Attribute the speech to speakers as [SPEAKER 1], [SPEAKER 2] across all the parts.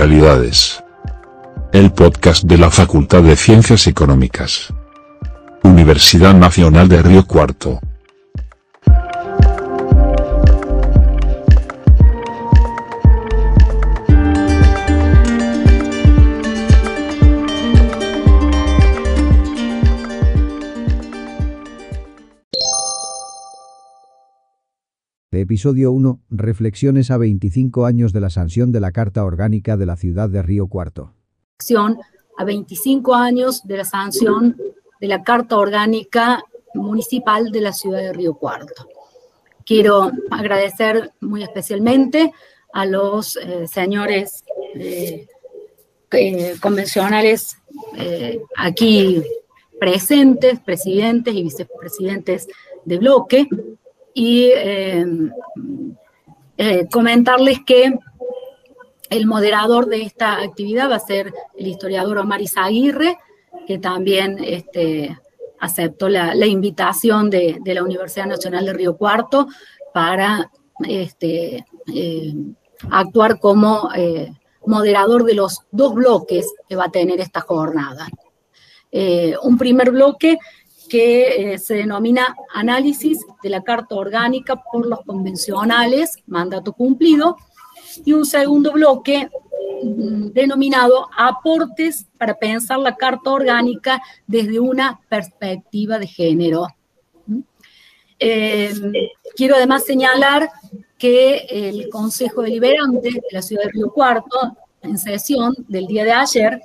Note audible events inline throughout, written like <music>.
[SPEAKER 1] Realidades. El podcast de la Facultad de Ciencias Económicas. Universidad Nacional de Río Cuarto.
[SPEAKER 2] Episodio 1. Reflexiones a 25 años de la sanción de la Carta Orgánica de la Ciudad de Río Cuarto.
[SPEAKER 3] A 25 años de la sanción de la Carta Orgánica Municipal de la Ciudad de Río Cuarto. Quiero agradecer muy especialmente a los eh, señores eh, eh, convencionales aquí presentes, presidentes y vicepresidentes de bloque, y eh, eh, comentarles que el moderador de esta actividad va a ser el historiador Omar Izaguirre, que también este, aceptó la, invitación de, la Universidad Nacional de Río Cuarto para este, eh, actuar como moderador de los dos bloques que va a tener esta jornada. un primer bloque que eh, se denomina análisis de la Carta Orgánica por los convencionales, mandato cumplido, y un segundo bloque mm, denominado aportes para pensar la Carta Orgánica desde una perspectiva de género. Eh, quiero además señalar que el Consejo Deliberante de la Ciudad de Río Cuarto, en sesión del día de ayer,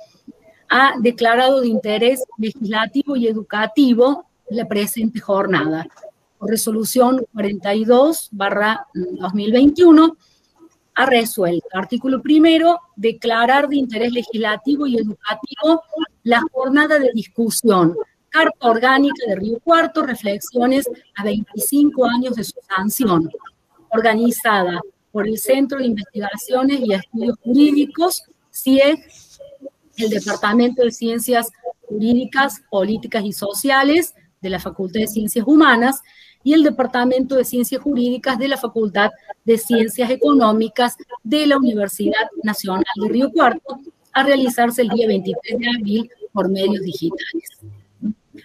[SPEAKER 3] ha declarado de interés legislativo y educativo la presente jornada. Por resolución 42 barra 2021 ha resuelto, artículo primero, declarar de interés legislativo y educativo la jornada de discusión, Carta Orgánica de Río Cuarto, reflexiones a 25 años de su sanción, organizada por el Centro de Investigaciones y Estudios Jurídicos, CIE, el Departamento de Ciencias Jurídicas, Políticas y Sociales de la Facultad de Ciencias Humanas y el Departamento de Ciencias Jurídicas de la Facultad de Ciencias Económicas de la Universidad Nacional de Río Cuarto, a realizarse el día 23 de abril por medios digitales.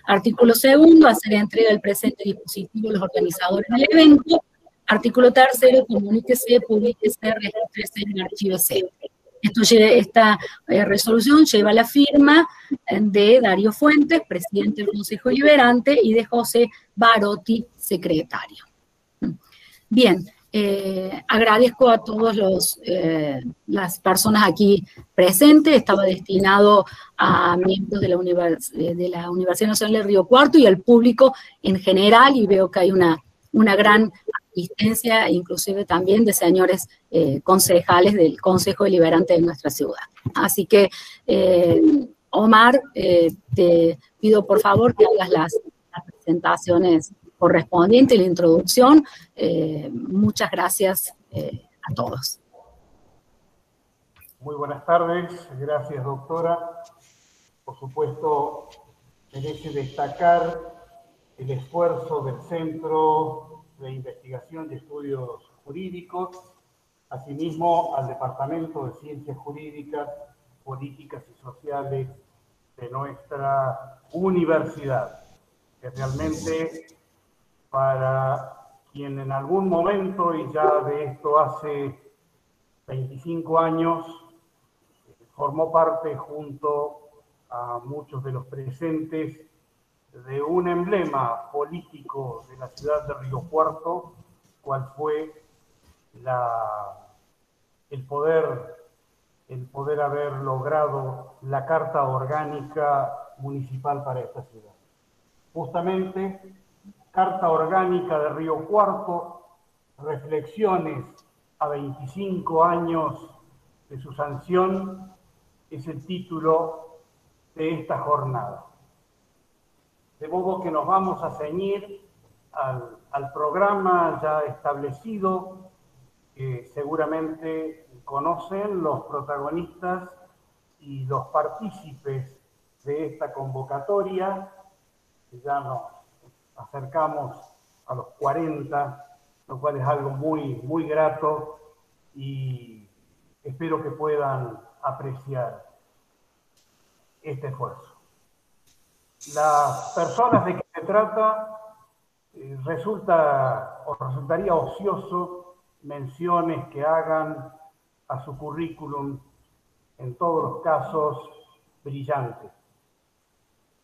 [SPEAKER 3] Artículo segundo, hacer entrega del presente dispositivo a los organizadores del evento. Artículo tercero, comuníquese, publíquese, regístrese en archivo C. Esto, esta eh, resolución lleva la firma eh, de Darío Fuentes, presidente del Consejo Liberante, y de José Barotti, secretario. Bien, eh, agradezco a todas las personas aquí presentes. Estaba destinado a miembros de la, de la Universidad Nacional de Río Cuarto y al público en general, y veo que hay una, una gran asistencia, inclusive también de señores eh, concejales del Consejo Deliberante de nuestra ciudad. Así que, eh, Omar, eh, te pido por favor que hagas las, presentaciones correspondientes, la introducción. muchas gracias a todos.
[SPEAKER 4] Muy buenas tardes, gracias doctora. Por supuesto, merece destacar el esfuerzo del Centro de Investigación y Estudios Jurídicos, asimismo al Departamento de Ciencias Jurídicas, Políticas y Sociales de nuestra universidad, que realmente para quien en algún momento, y ya de esto hace 25 años, formó parte junto a muchos de los presentes de un emblema político de la ciudad de Río Cuarto, cual fue el, poder, el poder haber logrado la Carta Orgánica Municipal para esta ciudad. Justamente, Carta Orgánica de Río Cuarto, reflexiones a 25 años de su sanción, es el título de esta jornada. De modo que nos vamos a ceñir al, programa ya establecido, que seguramente conocen los protagonistas y los partícipes de esta convocatoria. Ya nos acercamos a los 40, lo cual es algo muy, muy grato y espero que puedan apreciar este esfuerzo. Las personas de que se trata eh, resulta o resultaría ocioso menciones que hagan a su currículum, en todos los casos, brillantes.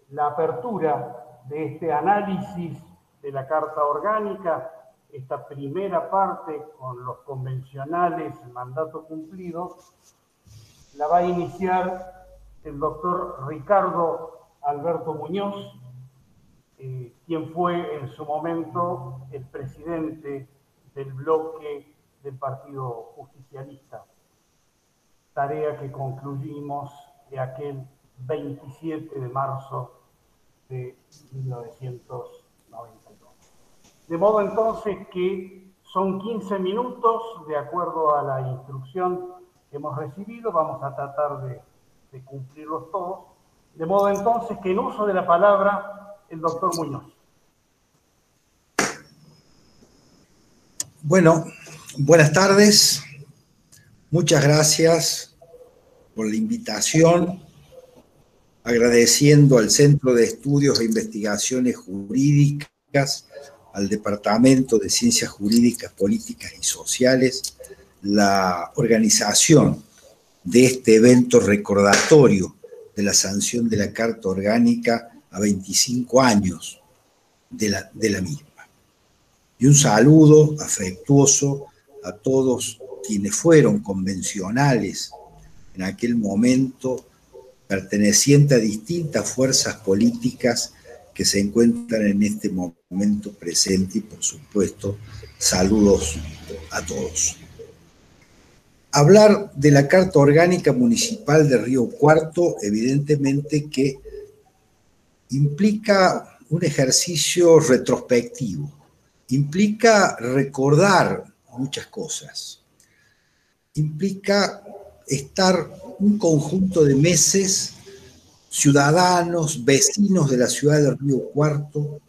[SPEAKER 4] La apertura de este análisis de la Carta Orgánica, esta primera parte con los convencionales mandato cumplido, la va a iniciar el doctor Ricardo Alberto Muñoz, eh, quien fue en su momento el presidente del bloque del Partido Justicialista, tarea que concluimos de aquel 27 de marzo de 1992. De modo entonces que son 15 minutos, de acuerdo a la instrucción que hemos recibido, vamos a tratar de, de cumplirlos todos. De modo entonces que en uso de la palabra el doctor Muñoz.
[SPEAKER 5] Bueno, buenas tardes. Muchas gracias por la invitación, agradeciendo al Centro de Estudios e Investigaciones Jurídicas, al Departamento de Ciencias Jurídicas, Políticas y Sociales, la organización de este evento recordatorio de la sanción de la Carta Orgánica a 25 años de la, de la misma. Y un saludo afectuoso a todos quienes fueron convencionales en aquel momento, pertenecientes a distintas fuerzas políticas que se encuentran en este momento presente y por supuesto saludos a todos. Hablar de la Carta Orgánica Municipal de Río Cuarto, evidentemente que implica un ejercicio retrospectivo, implica recordar muchas cosas, implica estar un conjunto de meses, ciudadanos, vecinos de la ciudad de Río Cuarto,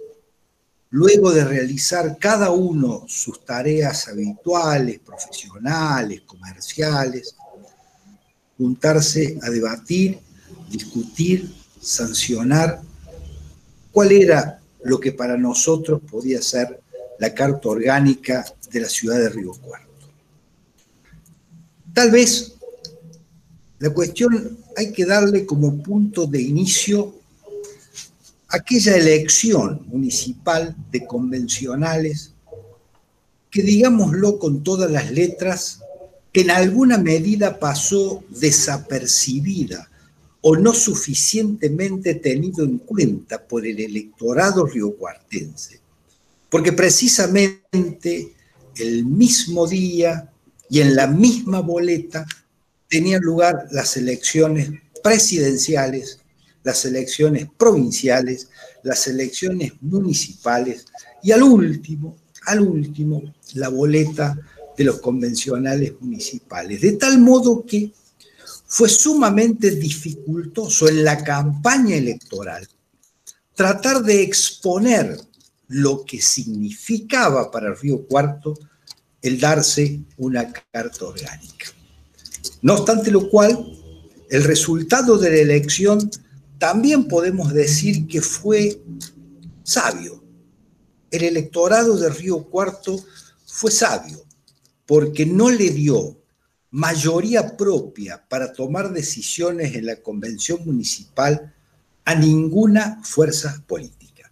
[SPEAKER 5] luego de realizar cada uno sus tareas habituales, profesionales, comerciales, juntarse a debatir, discutir, sancionar cuál era lo que para nosotros podía ser la carta orgánica de la ciudad de Río Cuarto. Tal vez la cuestión hay que darle como punto de inicio aquella elección municipal de convencionales que digámoslo con todas las letras, en alguna medida pasó desapercibida o no suficientemente tenido en cuenta por el electorado riocuartense, porque precisamente el mismo día y en la misma boleta tenían lugar las elecciones presidenciales, las elecciones provinciales, las elecciones municipales y al último, al último, la boleta de los convencionales municipales. De tal modo que fue sumamente dificultoso en la campaña electoral tratar de exponer lo que significaba para Río Cuarto el darse una carta orgánica. No obstante lo cual, el resultado de la elección también podemos decir que fue sabio. El electorado de Río Cuarto fue sabio porque no le dio mayoría propia para tomar decisiones en la convención municipal a ninguna fuerza política.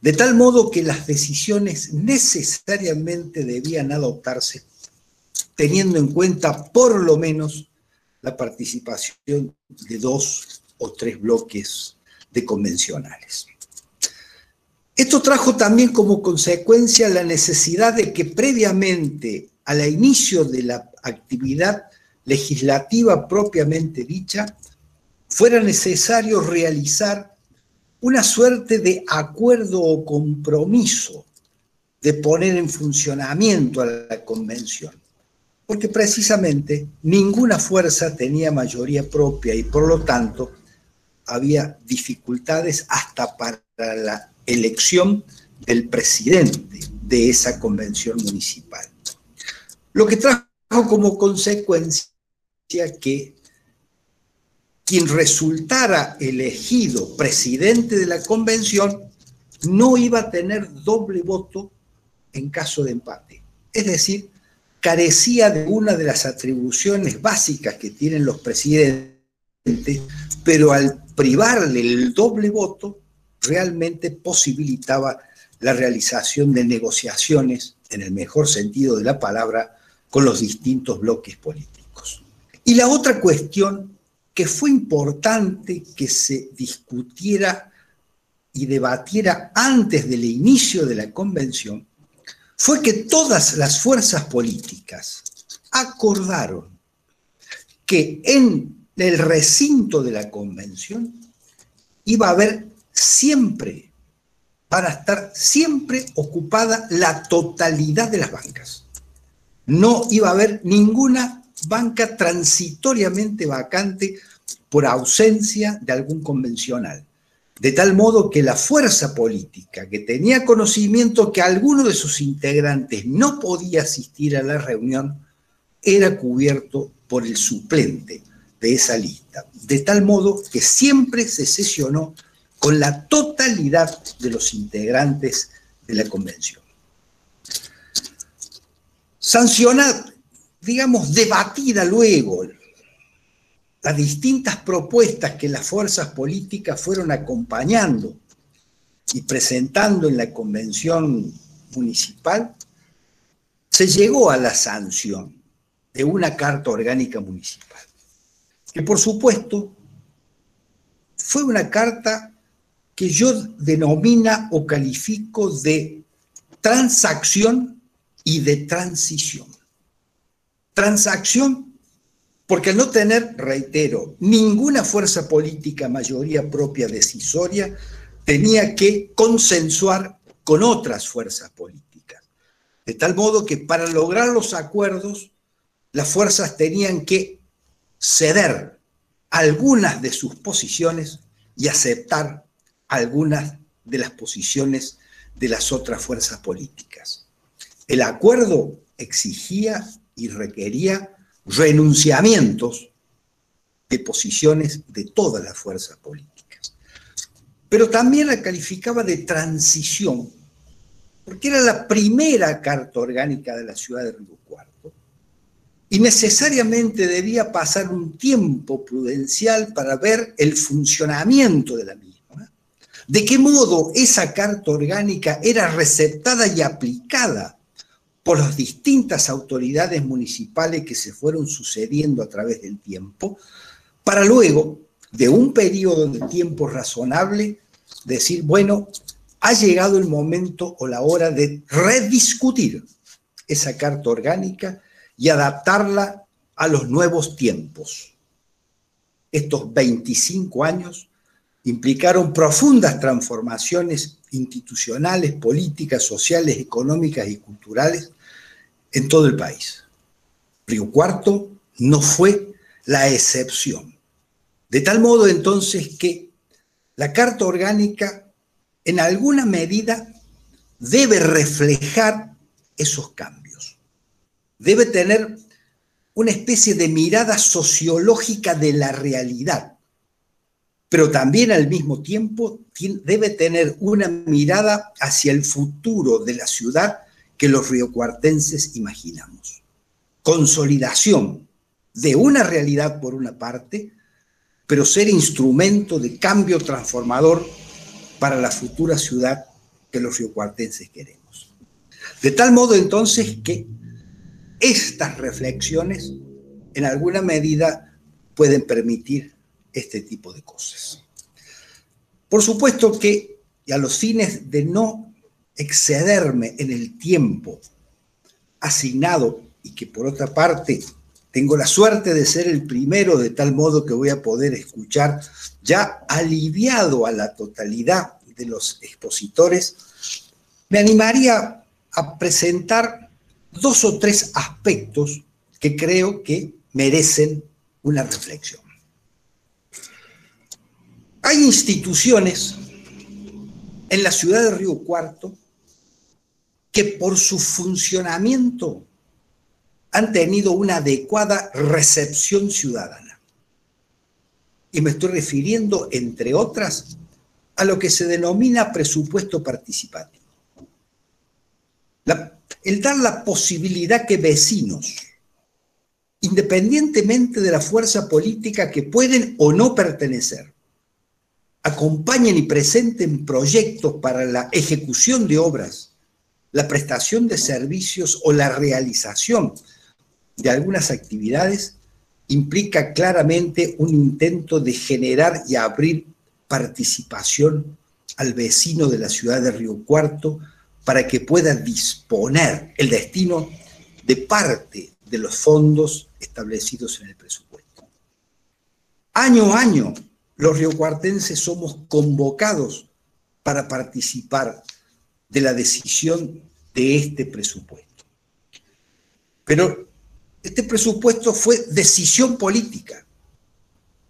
[SPEAKER 5] De tal modo que las decisiones necesariamente debían adoptarse teniendo en cuenta por lo menos la participación de dos o tres bloques de convencionales. Esto trajo también como consecuencia la necesidad de que previamente al inicio de la actividad legislativa propiamente dicha, fuera necesario realizar una suerte de acuerdo o compromiso de poner en funcionamiento a la convención, porque precisamente ninguna fuerza tenía mayoría propia y por lo tanto había dificultades hasta para la elección del presidente de esa convención municipal. Lo que trajo como consecuencia que quien resultara elegido presidente de la convención no iba a tener doble voto en caso de empate. Es decir, carecía de una de las atribuciones básicas que tienen los presidentes, pero al privarle el doble voto, realmente posibilitaba la realización de negociaciones, en el mejor sentido de la palabra, con los distintos bloques políticos. Y la otra cuestión que fue importante que se discutiera y debatiera antes del inicio de la convención fue que todas las fuerzas políticas acordaron que en el recinto de la convención iba a haber siempre, para estar siempre ocupada la totalidad de las bancas. No iba a haber ninguna banca transitoriamente vacante por ausencia de algún convencional. De tal modo que la fuerza política que tenía conocimiento que alguno de sus integrantes no podía asistir a la reunión era cubierto por el suplente de esa lista. De tal modo que siempre se sesionó con la totalidad de los integrantes de la convención. Sancionada, digamos, debatida luego las distintas propuestas que las fuerzas políticas fueron acompañando y presentando en la convención municipal, se llegó a la sanción de una carta orgánica municipal, que por supuesto fue una carta que yo denomina o califico de transacción y de transición. Transacción porque al no tener, reitero, ninguna fuerza política mayoría propia decisoria, tenía que consensuar con otras fuerzas políticas. De tal modo que para lograr los acuerdos, las fuerzas tenían que ceder algunas de sus posiciones y aceptar algunas de las posiciones de las otras fuerzas políticas. El acuerdo exigía y requería renunciamientos de posiciones de todas las fuerzas políticas. Pero también la calificaba de transición, porque era la primera carta orgánica de la ciudad de Río y necesariamente debía pasar un tiempo prudencial para ver el funcionamiento de la misma. De qué modo esa carta orgánica era receptada y aplicada por las distintas autoridades municipales que se fueron sucediendo a través del tiempo, para luego, de un periodo de tiempo razonable, decir, bueno, ha llegado el momento o la hora de rediscutir esa carta orgánica y adaptarla a los nuevos tiempos. Estos 25 años implicaron profundas transformaciones institucionales, políticas, sociales, económicas y culturales en todo el país. Río Cuarto no fue la excepción. De tal modo entonces que la Carta Orgánica en alguna medida debe reflejar esos cambios. Debe tener una especie de mirada sociológica de la realidad pero también al mismo tiempo debe tener una mirada hacia el futuro de la ciudad que los riocuartenses imaginamos. Consolidación de una realidad por una parte, pero ser instrumento de cambio transformador para la futura ciudad que los riocuartenses queremos. De tal modo entonces que estas reflexiones en alguna medida pueden permitir este tipo de cosas. Por supuesto que, y a los fines de no excederme en el tiempo asignado y que por otra parte tengo la suerte de ser el primero de tal modo que voy a poder escuchar ya aliviado a la totalidad de los expositores, me animaría a presentar dos o tres aspectos que creo que merecen una reflexión. Hay instituciones en la ciudad de Río Cuarto que por su funcionamiento han tenido una adecuada recepción ciudadana. y me estoy refiriendo, entre otras, a lo que se denomina presupuesto participativo. El dar la posibilidad que vecinos, independientemente de la fuerza política que pueden o no pertenecer, acompañen y presenten proyectos para la ejecución de obras, la prestación de servicios o la realización de algunas actividades, implica claramente un intento de generar y abrir participación al vecino de la ciudad de Río Cuarto para que pueda disponer el destino de parte de los fondos establecidos en el presupuesto. Año a año, los riocuartenses somos convocados para participar de la decisión de este presupuesto. Pero este presupuesto fue decisión política,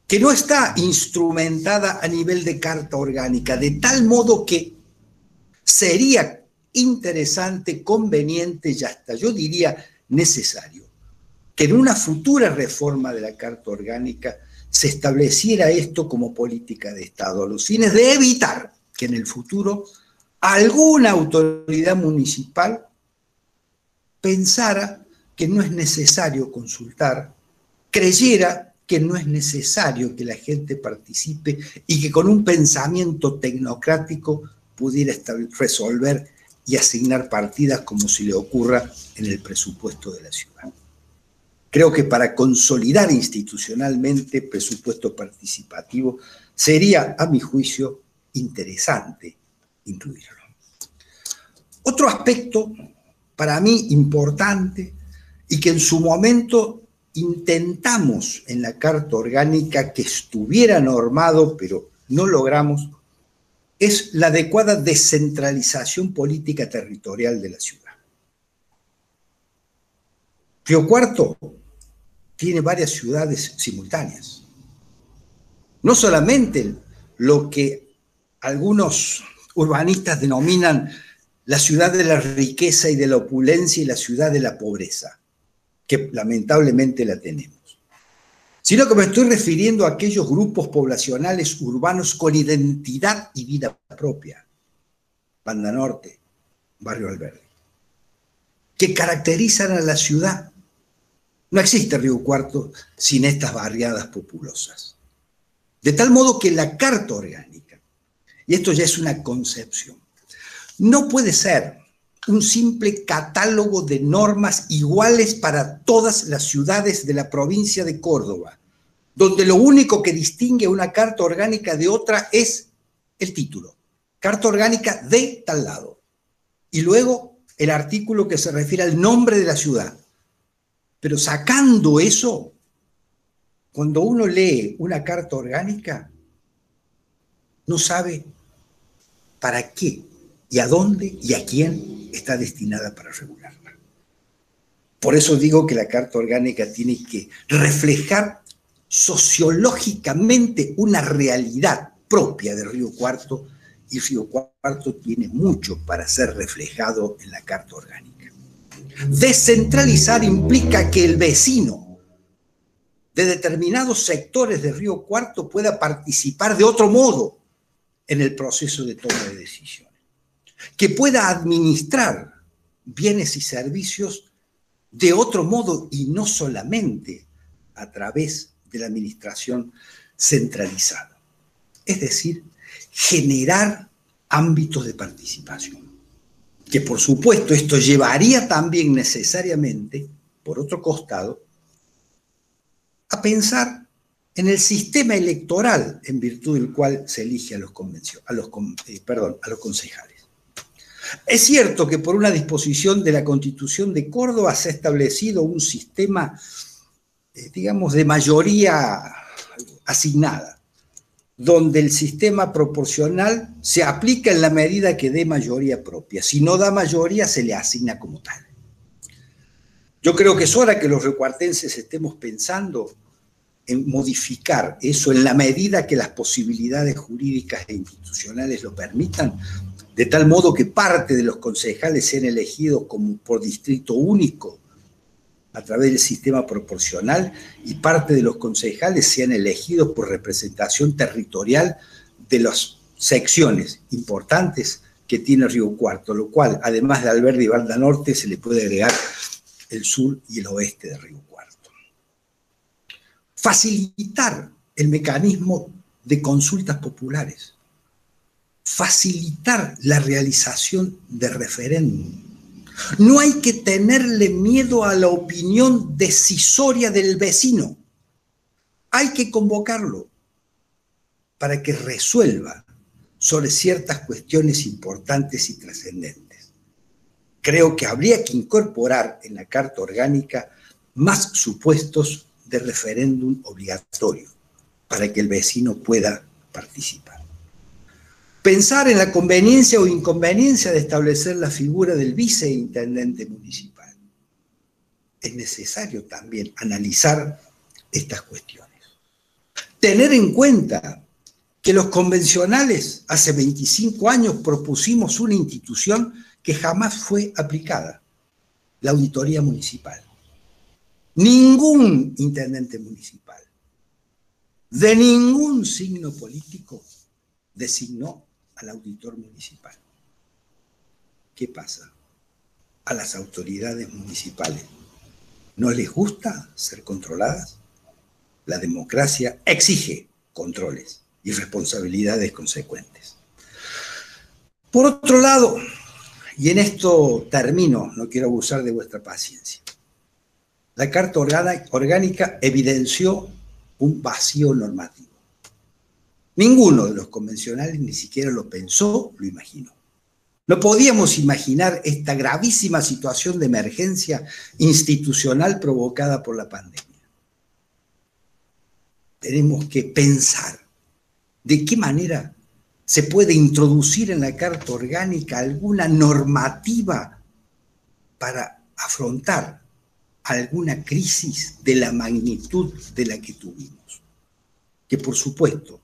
[SPEAKER 5] que no está instrumentada a nivel de carta orgánica, de tal modo que sería interesante, conveniente y hasta yo diría necesario que en una futura reforma de la Carta Orgánica se estableciera esto como política de Estado, a los fines de evitar que en el futuro alguna autoridad municipal pensara que no es necesario consultar, creyera que no es necesario que la gente participe y que con un pensamiento tecnocrático pudiera resolver y asignar partidas como si le ocurra en el presupuesto de la ciudad. Creo que para consolidar institucionalmente presupuesto participativo sería, a mi juicio, interesante incluirlo. Otro aspecto para mí importante y que en su momento intentamos en la Carta Orgánica que estuviera normado, pero no logramos, es la adecuada descentralización política territorial de la ciudad. Río Cuarto tiene varias ciudades simultáneas. No solamente lo que algunos urbanistas denominan la ciudad de la riqueza y de la opulencia y la ciudad de la pobreza, que lamentablemente la tenemos, sino que me estoy refiriendo a aquellos grupos poblacionales urbanos con identidad y vida propia, Banda Norte, Barrio Alberdi, que caracterizan a la ciudad. No existe Río Cuarto sin estas barriadas populosas. De tal modo que la carta orgánica, y esto ya es una concepción, no puede ser un simple catálogo de normas iguales para todas las ciudades de la provincia de Córdoba, donde lo único que distingue una carta orgánica de otra es el título, carta orgánica de tal lado, y luego el artículo que se refiere al nombre de la ciudad, pero sacando eso, cuando uno lee una carta orgánica, no sabe para qué y a dónde y a quién está destinada para regularla. Por eso digo que la carta orgánica tiene que reflejar sociológicamente una realidad propia de Río Cuarto y Río Cuarto tiene mucho para ser reflejado en la carta orgánica. Descentralizar implica que el vecino de determinados sectores de Río Cuarto pueda participar de otro modo en el proceso de toma de decisiones, que pueda administrar bienes y servicios de otro modo y no solamente a través de la administración centralizada. Es decir, generar ámbitos de participación que por supuesto esto llevaría también necesariamente, por otro costado, a pensar en el sistema electoral en virtud del cual se elige a los, eh, concejales. Es cierto que por una disposición de la Constitución de Córdoba se ha establecido un sistema, eh, digamos, de mayoría asignada donde el sistema proporcional se aplica en la medida que dé mayoría propia. Si no da mayoría, se le asigna como tal. Yo creo que es hora que los recuartenses estemos pensando en modificar eso en la medida que las posibilidades jurídicas e institucionales lo permitan, de tal modo que parte de los concejales sean elegidos como por distrito único a través del sistema proporcional y parte de los concejales sean elegidos por representación territorial de las secciones importantes que tiene Río Cuarto, lo cual, además de Alberdi y Valda Norte, se le puede agregar el sur y el oeste de Río Cuarto. Facilitar el mecanismo de consultas populares. Facilitar la realización de referéndum. No hay que tenerle miedo a la opinión decisoria del vecino. Hay que convocarlo para que resuelva sobre ciertas cuestiones importantes y trascendentes. Creo que habría que incorporar en la Carta Orgánica más supuestos de referéndum obligatorio para que el vecino pueda participar. Pensar en la conveniencia o inconveniencia de establecer la figura del viceintendente municipal. Es necesario también analizar estas cuestiones. Tener en cuenta que los convencionales hace 25 años propusimos una institución que jamás fue aplicada, la auditoría municipal. Ningún intendente municipal de ningún signo político designó al auditor municipal. ¿Qué pasa? A las autoridades municipales no les gusta ser controladas. La democracia exige controles y responsabilidades consecuentes. Por otro lado, y en esto termino, no quiero abusar de vuestra paciencia, la Carta Orgánica evidenció un vacío normativo. Ninguno de los convencionales ni siquiera lo pensó, lo imaginó. No podíamos imaginar esta gravísima situación de emergencia institucional provocada por la pandemia. Tenemos que pensar de qué manera se puede introducir en la Carta Orgánica alguna normativa para afrontar alguna crisis de la magnitud de la que tuvimos. Que por supuesto,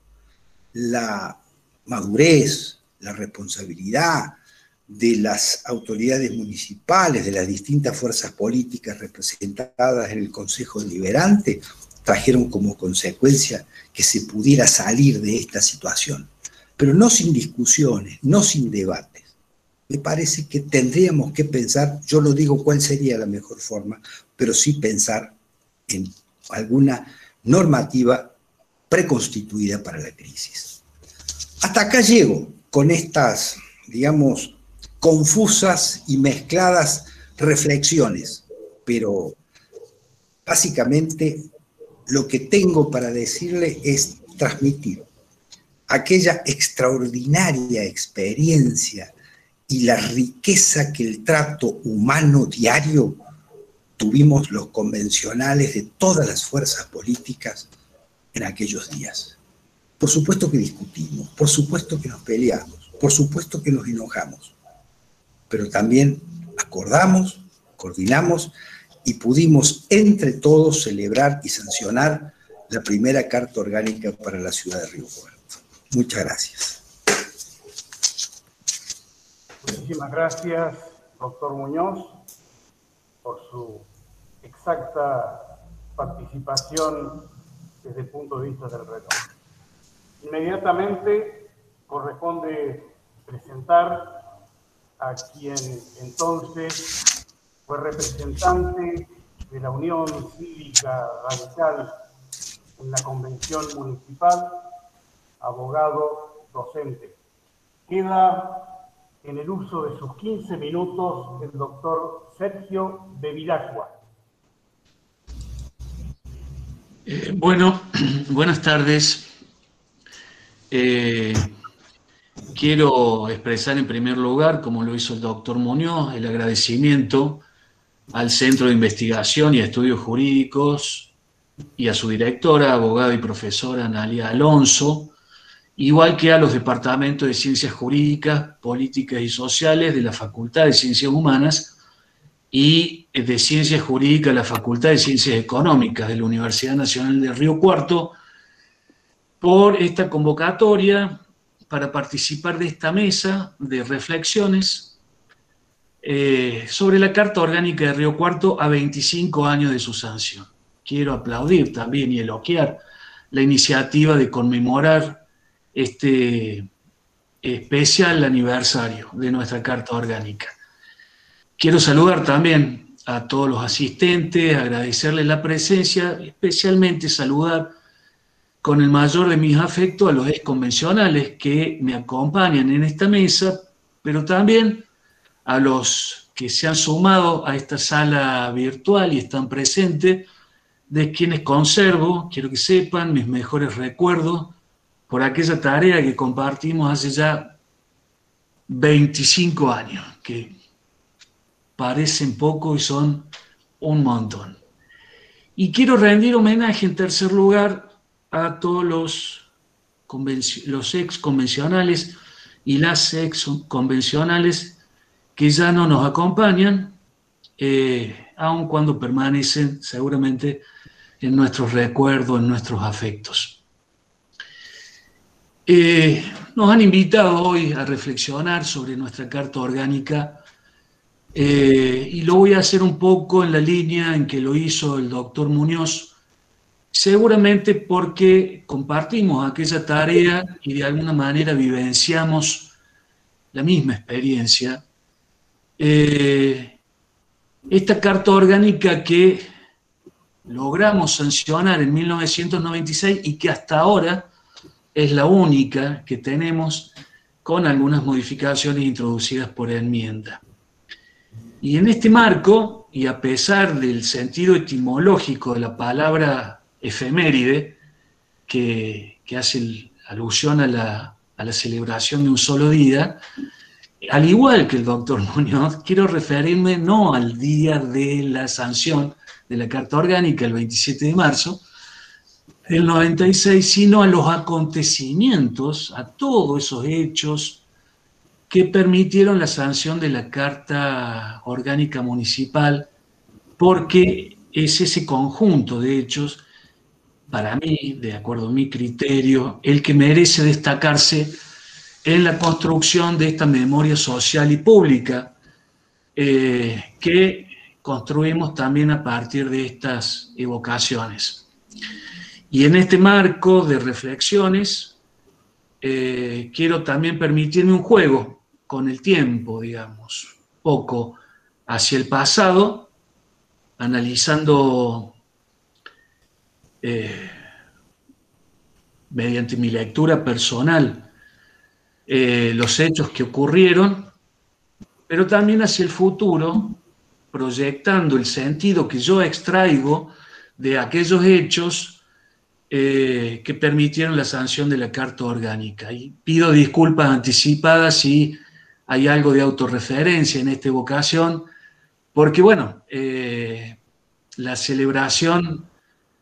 [SPEAKER 5] la madurez, la responsabilidad de las autoridades municipales, de las distintas fuerzas políticas representadas en el Consejo Deliberante, trajeron como consecuencia que se pudiera salir de esta situación, pero no sin discusiones, no sin debates. Me parece que tendríamos que pensar, yo lo digo cuál sería la mejor forma, pero sí pensar en alguna normativa preconstituida para la crisis. Hasta acá llego con estas, digamos, confusas y mezcladas reflexiones, pero básicamente lo que tengo para decirle es transmitir aquella extraordinaria experiencia y la riqueza que el trato humano diario tuvimos los convencionales de todas las fuerzas políticas en aquellos días. Por supuesto que discutimos, por supuesto que nos peleamos, por supuesto que nos enojamos, pero también acordamos, coordinamos y pudimos entre todos celebrar y sancionar la primera carta orgánica para la ciudad de Río Cuarto. Muchas gracias.
[SPEAKER 4] Muchísimas gracias, doctor Muñoz, por su exacta participación desde el punto de vista del reloj. Inmediatamente corresponde presentar a quien entonces fue representante de la Unión Cívica Radical en la Convención Municipal, abogado docente. Queda en el uso de sus 15 minutos el doctor Sergio Bevilacqua.
[SPEAKER 6] Eh, bueno, <clears throat> buenas tardes. Eh, quiero expresar en primer lugar, como lo hizo el doctor Muñoz, el agradecimiento al Centro de Investigación y Estudios Jurídicos y a su directora, abogada y profesora Analia Alonso, igual que a los departamentos de Ciencias Jurídicas, Políticas y Sociales de la Facultad de Ciencias Humanas y de Ciencias Jurídicas de la Facultad de Ciencias Económicas de la Universidad Nacional de Río Cuarto, por esta convocatoria para participar de esta mesa de reflexiones eh, sobre la Carta Orgánica de Río Cuarto a 25 años de su sanción. Quiero aplaudir también y elogiar la iniciativa de conmemorar este especial aniversario de nuestra Carta Orgánica. Quiero saludar también a todos los asistentes, agradecerles la presencia, especialmente saludar con el mayor de mis afectos a los exconvencionales que me acompañan en esta mesa, pero también a los que se han sumado a esta sala virtual y están presentes, de quienes conservo, quiero que sepan, mis mejores recuerdos por aquella tarea que compartimos hace ya 25 años, parecen poco y son un montón. Y quiero rendir homenaje en tercer lugar a todos los, los ex convencionales y las ex convencionales que ya no nos acompañan, eh, aun cuando permanecen seguramente en nuestros recuerdos, en nuestros afectos. Eh, nos han invitado hoy a reflexionar sobre nuestra carta orgánica eh, y lo voy a hacer un poco en la línea en que lo hizo el doctor Muñoz, seguramente porque compartimos aquella tarea y de alguna manera vivenciamos la misma experiencia. Eh, esta carta orgánica que logramos sancionar en 1996 y que hasta ahora es la única que tenemos con algunas modificaciones introducidas por enmienda. Y en este marco, y a pesar del sentido etimológico de la palabra efeméride, que, hace alusión a la, a la celebración de un solo día, al igual que el doctor <laughs> Muñoz, quiero referirme no al día de la sanción de la Carta Orgánica, el 27 de marzo, del 96, sino a los acontecimientos, a todos esos hechos que permitieron la sanción de la Carta Orgánica Municipal, porque es ese conjunto de hechos, para mí, de acuerdo a mi criterio, el que merece destacarse en la construcción de esta memoria social y pública eh, que construimos también a partir de estas evocaciones. Y en este marco de reflexiones, eh, quiero también permitirme un juego con el tiempo, digamos, poco hacia el pasado, analizando eh, mediante mi lectura personal eh, los hechos que ocurrieron, pero también hacia el futuro, proyectando el sentido que yo extraigo de aquellos hechos eh, que permitieron la sanción de la Carta Orgánica. Y pido disculpas anticipadas si hay algo de autorreferencia en esta evocación, porque bueno, eh, la celebración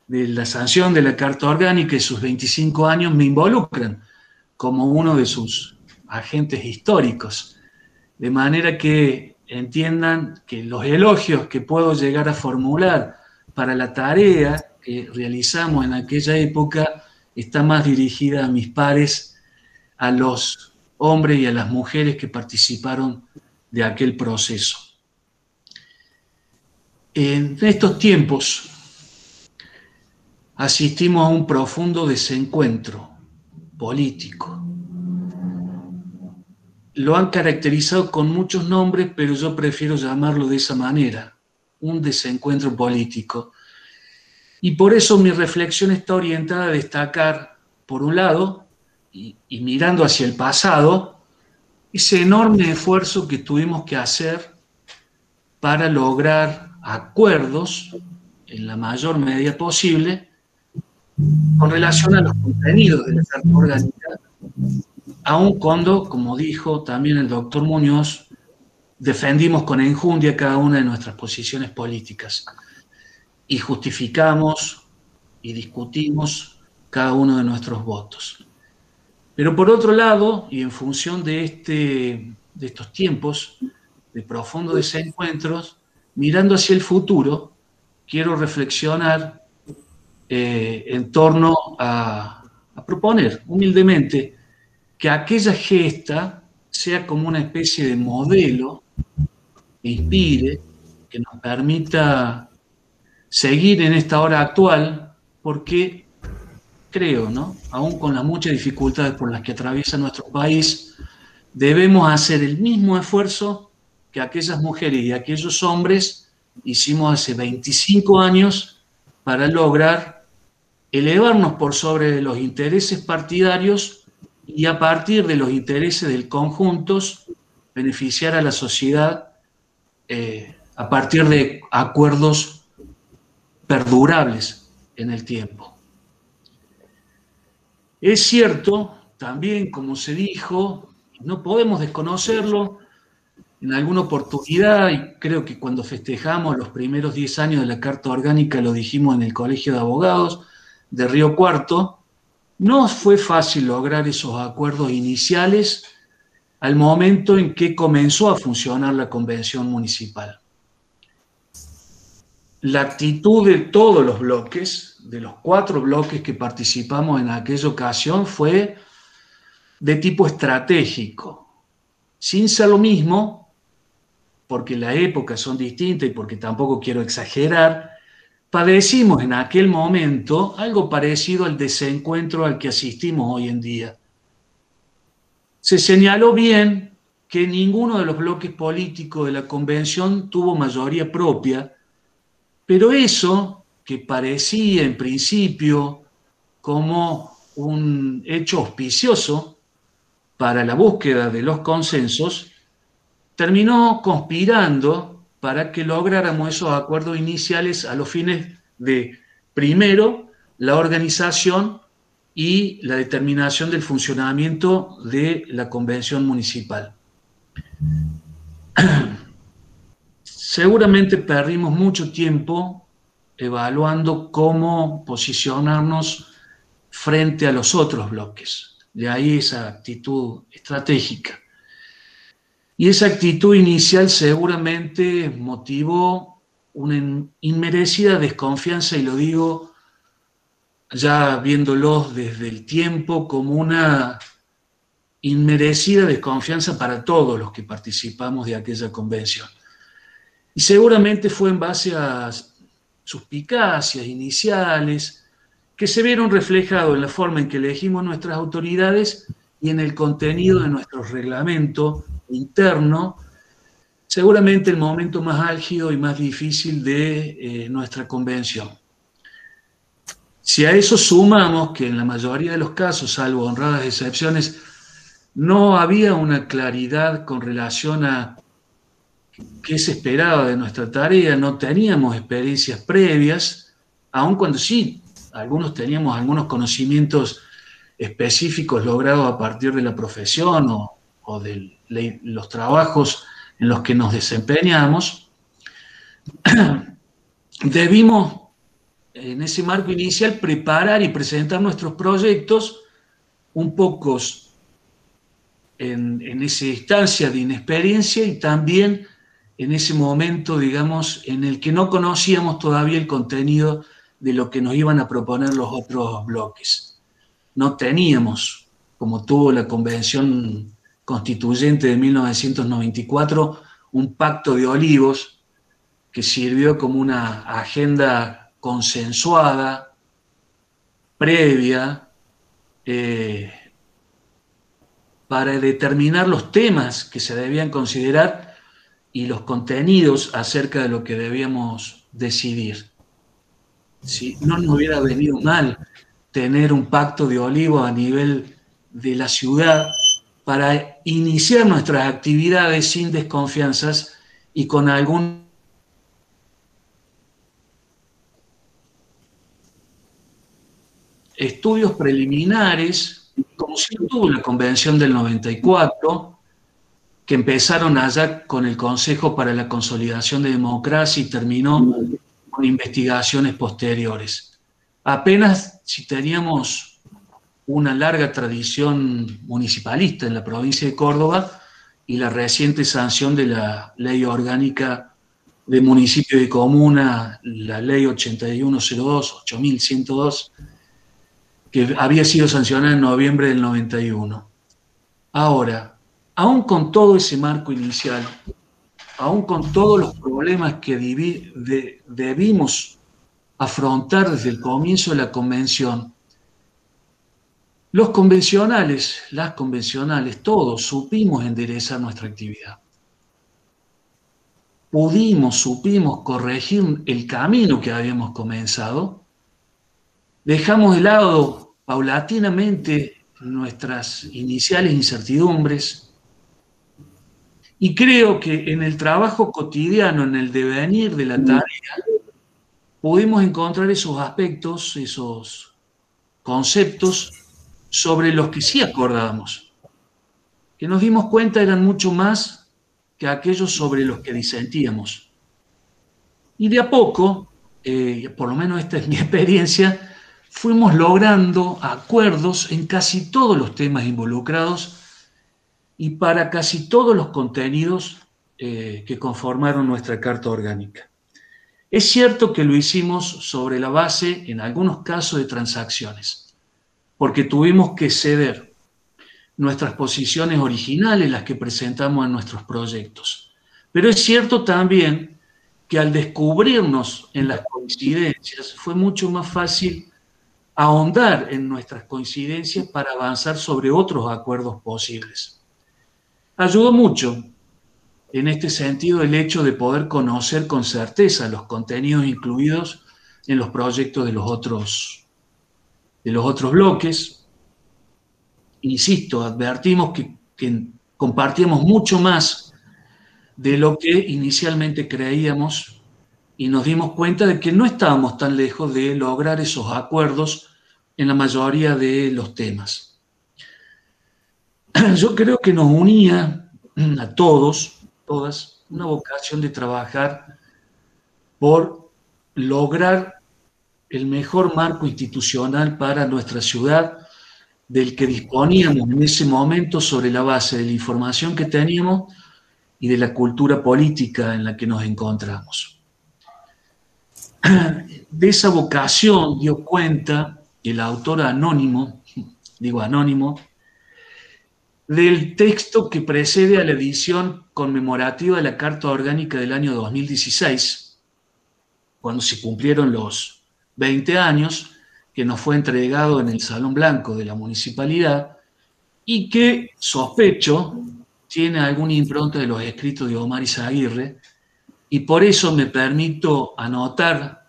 [SPEAKER 6] de la sanción de la Carta Orgánica y sus 25 años me involucran como uno de sus agentes históricos. De manera que entiendan que los elogios que puedo llegar a formular para la tarea que realizamos en aquella época está más dirigida a mis pares, a los hombres y a las mujeres que participaron de aquel proceso. En estos tiempos asistimos a un profundo desencuentro político. Lo han caracterizado con muchos nombres, pero yo prefiero llamarlo de esa manera, un desencuentro político y por eso mi reflexión está orientada a destacar, por un lado, y, mirando hacia el pasado, ese enorme esfuerzo que tuvimos que hacer para lograr acuerdos en la mayor medida posible con relación a los contenidos de la carta orgánica, aun cuando, como dijo también el doctor Muñoz, defendimos con enjundia cada una de nuestras posiciones políticas y justificamos y discutimos cada uno de nuestros votos. Pero por otro lado, y en función de, este, de estos tiempos de profundos desencuentros, mirando hacia el futuro, quiero reflexionar eh, en torno a, a proponer humildemente que aquella gesta sea como una especie de modelo inspire, que nos permita seguir en esta hora actual, porque creo, ¿no? Aún con las muchas dificultades por las que atraviesa nuestro país, debemos hacer el mismo esfuerzo que aquellas mujeres y aquellos hombres hicimos hace 25 años para lograr elevarnos por sobre los intereses partidarios y a partir de los intereses del conjunto beneficiar a la sociedad eh, a partir de acuerdos perdurables en el tiempo. Es cierto, también como se dijo, no podemos desconocerlo, en alguna oportunidad, y creo que cuando festejamos los primeros 10 años de la Carta Orgánica lo dijimos en el Colegio de Abogados de Río Cuarto, no fue fácil lograr esos acuerdos iniciales al momento en que comenzó a funcionar la convención municipal. La actitud de todos los bloques, de los cuatro bloques que participamos en aquella ocasión, fue de tipo estratégico, sin ser lo mismo, porque las épocas son distintas y porque tampoco quiero exagerar, padecimos en aquel momento algo parecido al desencuentro al que asistimos hoy en día. Se señaló bien que ninguno de los bloques políticos de la convención tuvo mayoría propia, pero eso, que parecía en principio como un hecho auspicioso para la búsqueda de los consensos, terminó conspirando para que lográramos esos acuerdos iniciales a los fines de, primero, la organización y la determinación del funcionamiento de la convención municipal. <clears throat> Seguramente perdimos mucho tiempo evaluando cómo posicionarnos frente a los otros bloques. De ahí esa actitud estratégica. Y esa actitud inicial seguramente motivó una inmerecida desconfianza, y lo digo ya viéndolos desde el tiempo como una inmerecida desconfianza para todos los que participamos de aquella convención. Y seguramente fue en base a suspicacias iniciales que se vieron reflejados en la forma en que elegimos nuestras autoridades y en el contenido de nuestro reglamento interno, seguramente el momento más álgido y más difícil de eh, nuestra convención. Si a eso sumamos que en la mayoría de los casos, salvo honradas excepciones, no había una claridad con relación a qué se esperaba de nuestra tarea, no teníamos experiencias previas, aun cuando sí, algunos teníamos algunos conocimientos específicos logrados a partir de la profesión o, de los trabajos en los que nos desempeñamos, <clears throat> debimos en ese marco inicial, preparar y presentar nuestros proyectos un poco en, en, esa instancia de inexperiencia y también en ese momento, digamos, en el que no conocíamos todavía el contenido de lo que nos iban a proponer los otros bloques. No teníamos, como tuvo la Convención Constituyente de 1994, un pacto de olivos que sirvió como una agenda consensuada, previa, eh, para determinar los temas que se debían considerar y los contenidos acerca de lo que debíamos decidir. Si no nos hubiera venido mal tener un pacto de olivo a nivel de la ciudad para iniciar nuestras actividades sin desconfianzas y con algún estudios preliminares, como si tuvo la Convención del 94, que empezaron allá con el Consejo para la Consolidación de Democracia y terminó con investigaciones posteriores. Apenas si teníamos una larga tradición municipalista en la provincia de Córdoba y la reciente sanción de la ley orgánica de municipio y comuna, la ley 8102, 8102, que había sido sancionada en noviembre del 91. Ahora, aún con todo ese marco inicial, aún con todos los problemas que debimos afrontar desde el comienzo de la convención, los convencionales, las convencionales, todos supimos enderezar nuestra actividad. Pudimos, supimos corregir el camino que habíamos comenzado. Dejamos de lado paulatinamente nuestras iniciales incertidumbres. Y creo que en el trabajo cotidiano, en el devenir de la tarea, pudimos encontrar esos aspectos, esos conceptos sobre los que sí acordábamos, que nos dimos cuenta eran mucho más que aquellos sobre los que disentíamos. Y de a poco, eh, por lo menos esta es mi <laughs> experiencia, fuimos logrando acuerdos en casi todos los temas involucrados y para casi todos los contenidos eh, que conformaron nuestra Carta Orgánica. Es cierto que lo hicimos sobre la base, en algunos casos, de transacciones porque tuvimos que ceder nuestras posiciones originales, las que presentamos en nuestros proyectos. Pero es cierto también que al descubrirnos en las coincidencias fue mucho más fácil ahondar en nuestras coincidencias para avanzar sobre otros acuerdos posibles. Ayudó mucho en este sentido el hecho de poder conocer con certeza los contenidos incluidos en los proyectos de los otros de los otros bloques. Insisto, advertimos que, compartíamos mucho más de lo que inicialmente creíamos y nos dimos cuenta de que no estábamos tan lejos de lograr esos acuerdos en la mayoría de los temas. <clears throat> Yo creo que nos unía <clears throat> a todos, todas, una vocación de trabajar por lograr el mejor marco institucional para nuestra ciudad del que disponíamos en ese momento sobre la base de la información que teníamos y de la cultura política en la que nos encontramos. <clears throat> De esa vocación dio cuenta el autor anónimo, digo anónimo, del texto que precede a la edición conmemorativa de la Carta Orgánica del año 2016, cuando se cumplieron los 20 años, que nos fue entregado en el Salón Blanco de la Municipalidad y que, sospecho, tiene alguna impronta de los escritos de Omar Izaguirre, y por eso me permito anotar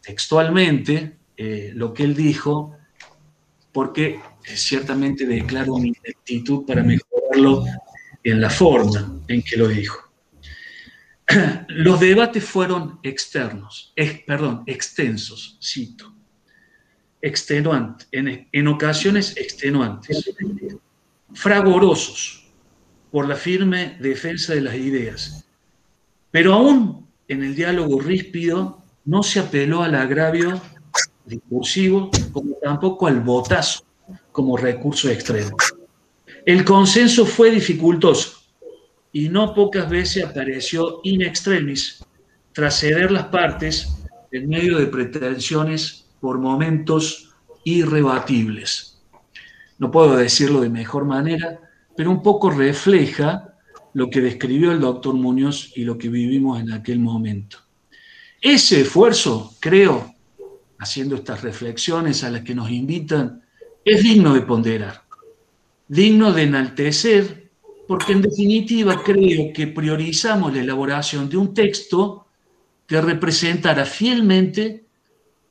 [SPEAKER 6] textualmente eh, lo que él dijo, porque ciertamente declaro mi actitud para mejorarlo en la forma en que lo dijo. <clears throat> Los debates fueron externos, perdón, extensos, cito, extenuantes, en, en ocasiones extenuantes, fragorosos por la firme defensa de las ideas. Pero aún en el diálogo ríspido no se apeló al agravio discursivo como tampoco al botazo como recurso extremo. El consenso fue dificultoso y no pocas veces apareció in extremis tras ceder las partes en medio de pretensiones por momentos irrebatibles. No puedo decirlo de mejor manera, pero un poco refleja lo que describió el doctor Muñoz y lo que vivimos en aquel momento. Ese esfuerzo, creo, haciendo estas reflexiones a las que nos invitan, es digno de ponderar, digno de enaltecer porque en definitiva creo que priorizamos la elaboración de un texto que representara fielmente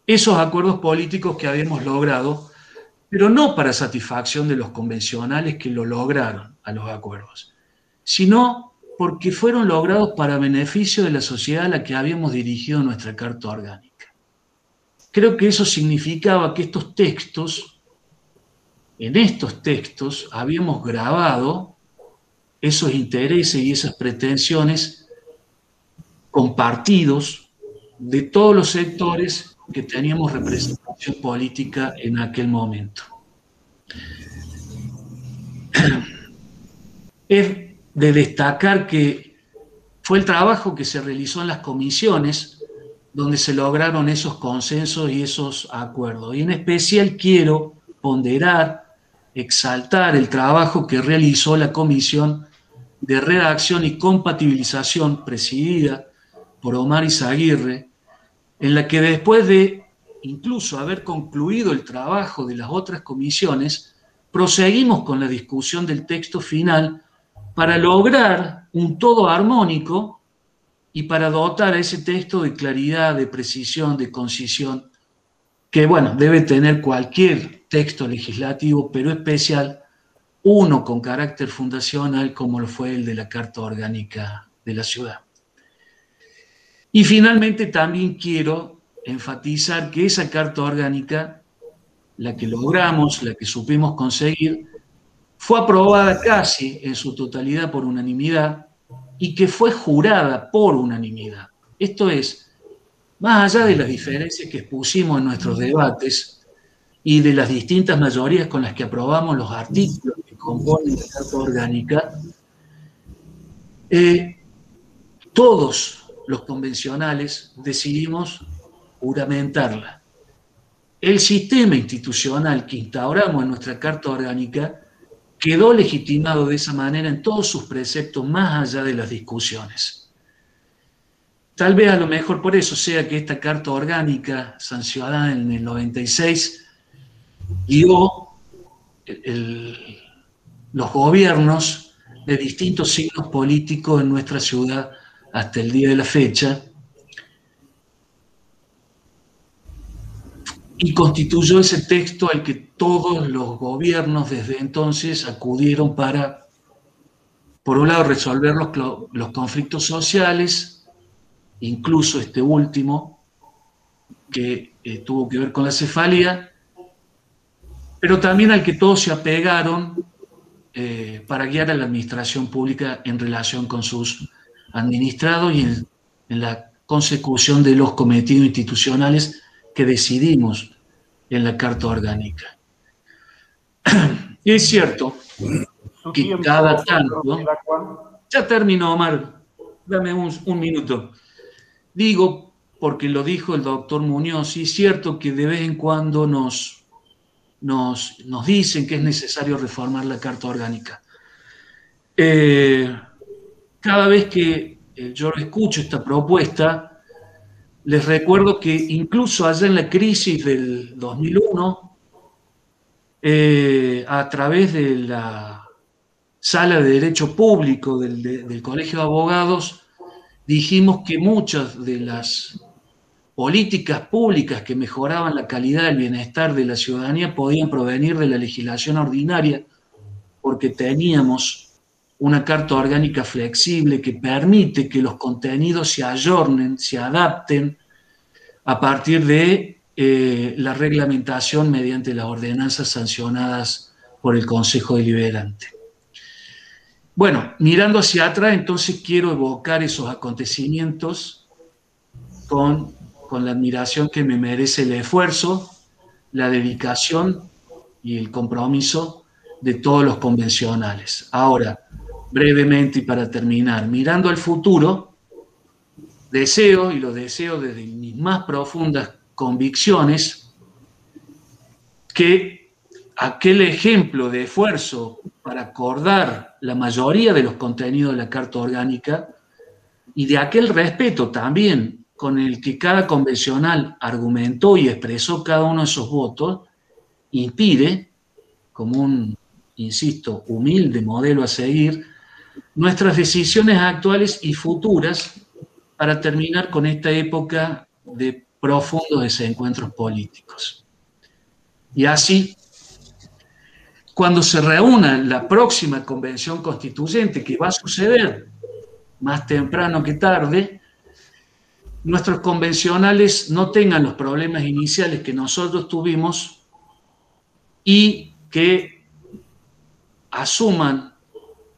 [SPEAKER 6] esos acuerdos políticos que habíamos logrado, pero no para satisfacción de los convencionales que lo lograron a los acuerdos, sino porque fueron logrados para beneficio de la sociedad a la que habíamos dirigido nuestra Carta Orgánica. Creo que eso significaba que estos textos, en estos textos, habíamos grabado esos intereses y esas pretensiones compartidos de todos los sectores que teníamos representación política en aquel momento. <clears throat> Es de destacar que fue el trabajo que se realizó en las comisiones donde se lograron esos consensos y esos acuerdos. Y en especial quiero ponderar, exaltar el trabajo que realizó la Comisión de redacción y compatibilización presidida por Omar Izaguirre, en la que después de incluso haber concluido el trabajo de las otras comisiones, proseguimos con la discusión del texto final para lograr un todo armónico y para dotar a ese texto de claridad, de precisión, de concisión, que bueno, debe tener cualquier texto legislativo, pero especial uno con carácter fundacional como lo fue el de la Carta Orgánica de la Ciudad. Y finalmente también quiero enfatizar que esa Carta Orgánica, la que logramos, la que supimos conseguir, fue aprobada casi en su totalidad por unanimidad y que fue jurada por unanimidad. Esto es, más allá de las diferencias que expusimos en nuestros debates y de las distintas mayorías con las que aprobamos los artículos compone la Carta Orgánica, eh, todos los convencionales decidimos juramentarla. El sistema institucional que instauramos en nuestra Carta Orgánica quedó legitimado de esa manera en todos sus preceptos más allá de las discusiones. Tal vez a lo mejor por eso sea que esta Carta Orgánica sancionada en el 96 el, los gobiernos de distintos signos políticos en nuestra ciudad hasta el día de la fecha y constituyó ese texto al que todos los gobiernos desde entonces acudieron para, por un lado, resolver los, los conflictos sociales, incluso este último, que eh, tuvo que ver con la cefalía, pero también al que todos se apegaron eh, para guiar a la administración pública en relación con sus administrados y en, la consecución de los cometidos institucionales que decidimos en la Carta Orgánica. Y es cierto que cada tanto... Ya terminó, Omar. Dame un, un minuto. Digo, porque lo dijo el doctor Muñoz, y es cierto que de vez en cuando nos nos, dicen que es necesario reformar la Carta Orgánica. Eh, cada vez que eh, yo escucho esta propuesta, les recuerdo que incluso allá en la crisis del 2001, eh, a través de la sala de Derecho Público del, del Colegio de Abogados, dijimos que muchas de las políticas públicas que mejoraban la calidad del bienestar de la ciudadanía podían provenir de la legislación ordinaria, porque teníamos una carta orgánica flexible que permite que los contenidos se ayornen, se adapten a partir de eh, la reglamentación mediante las ordenanzas sancionadas por el Consejo Deliberante. Bueno, mirando hacia atrás, entonces quiero evocar esos acontecimientos con con la admiración que me merece el esfuerzo, la dedicación y el compromiso de todos los convencionales. Ahora, brevemente y para terminar, mirando al futuro, deseo, y lo deseo desde mis más profundas convicciones, que aquel ejemplo de esfuerzo para acordar la mayoría de los contenidos de la Carta Orgánica y de aquel respeto también con el que cada convencional argumentó y expresó cada uno de esos votos, impide, como un, insisto, humilde modelo a seguir, nuestras decisiones actuales y futuras para terminar con esta época de profundos desencuentros políticos. Y así, cuando se reúna la próxima convención constituyente, que va a suceder más temprano que tarde, nuestros convencionales no tengan los problemas iniciales que nosotros tuvimos y que asuman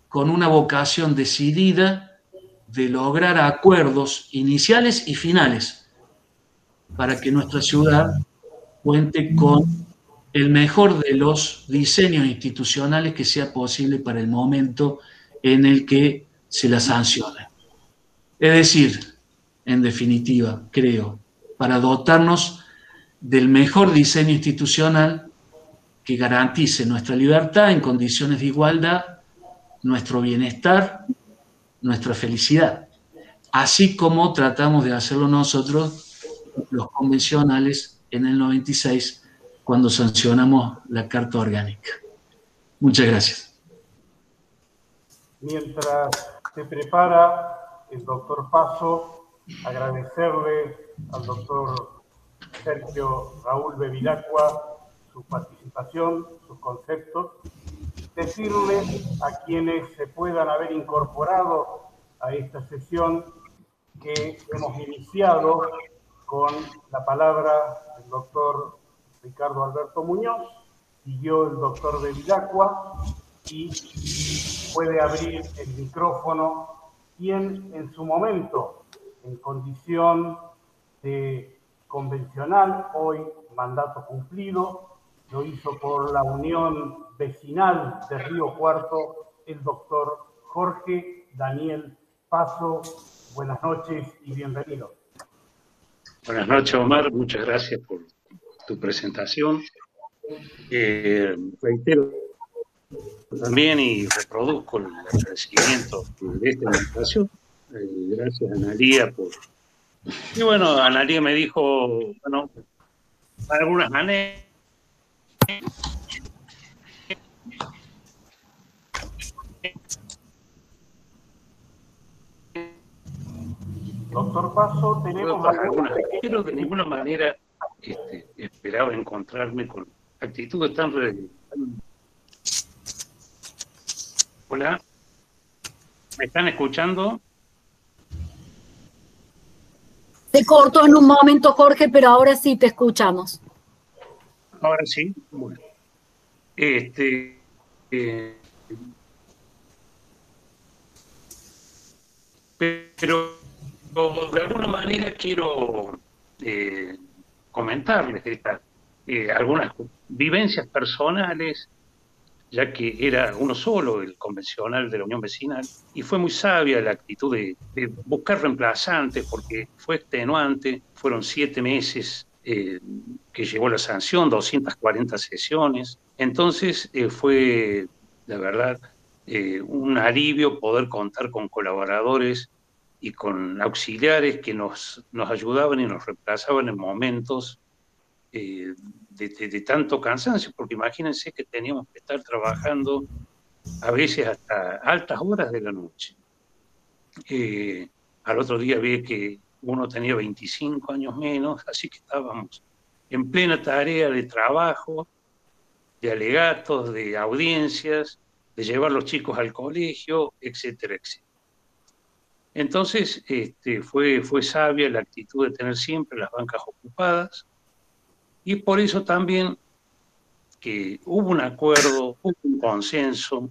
[SPEAKER 6] con una vocación decidida de lograr acuerdos iniciales y finales para que nuestra ciudad cuente con el mejor de los diseños institucionales que sea posible para el momento en el que se la sancione. Es decir, en definitiva, creo, para dotarnos del mejor diseño institucional que garantice nuestra libertad en condiciones de igualdad nuestro bienestar, nuestra felicidad, así como tratamos de hacerlo nosotros, los convencionales, en el 96, cuando sancionamos la Carta Orgánica. Muchas gracias.
[SPEAKER 4] Mientras se prepara el doctor Paso, agradecerle al doctor Sergio Raúl Bevilacqua su participación, sus conceptos, decirle a quienes se puedan haber incorporado a esta sesión que hemos iniciado con la palabra del doctor Ricardo Alberto Muñoz, siguió el doctor Bevilacqua y puede abrir el micrófono. Quien en su momento, en condición de convencional, hoy mandato cumplido, lo hizo por la Unión Vecinal de Río Cuarto, el doctor Jorge Daniel Paso. Buenas noches y bienvenido.
[SPEAKER 7] Buenas noches, Omar. Muchas gracias por tu presentación. Eh, reitero también y reproduzco el agradecimiento de esta invitación. Eh, gracias, Analía, por... Y bueno, Analía me dijo, bueno, algunas anécdotas.
[SPEAKER 4] Doctor Paso, tenemos
[SPEAKER 7] algunas, pero de ninguna manera este, esperaba encontrarme con actitudes tan, Hola, ¿me están escuchando?
[SPEAKER 3] Se cortó en un momento, Jorge, pero ahora sí te escuchamos.
[SPEAKER 7] Ahora sí, bueno. Este, eh, pero de alguna manera quiero eh, comentarles eh, algunas vivencias personales, ya que era uno solo el convencional de la Unión Vecinal, y fue muy sabia la actitud de, buscar reemplazantes, porque fue extenuante, fueron siete meses eh, que llevó la sanción, 240 sesiones, entonces fue, la verdad, un alivio poder contar con colaboradores y con auxiliares que nos, nos ayudaban y nos reemplazaban en momentos eh, de, tanto cansancio, porque imagínense que teníamos que estar trabajando a veces hasta altas horas de la noche. Eh, al otro día vi que uno tenía 25 años menos, así que estábamos en plena tarea de trabajo, de alegatos, de audiencias, de llevar los chicos al colegio, etcétera, etcétera. Entonces este, fue, fue sabia la actitud de tener siempre las bancas ocupadas y por eso también que hubo un acuerdo, hubo un consenso,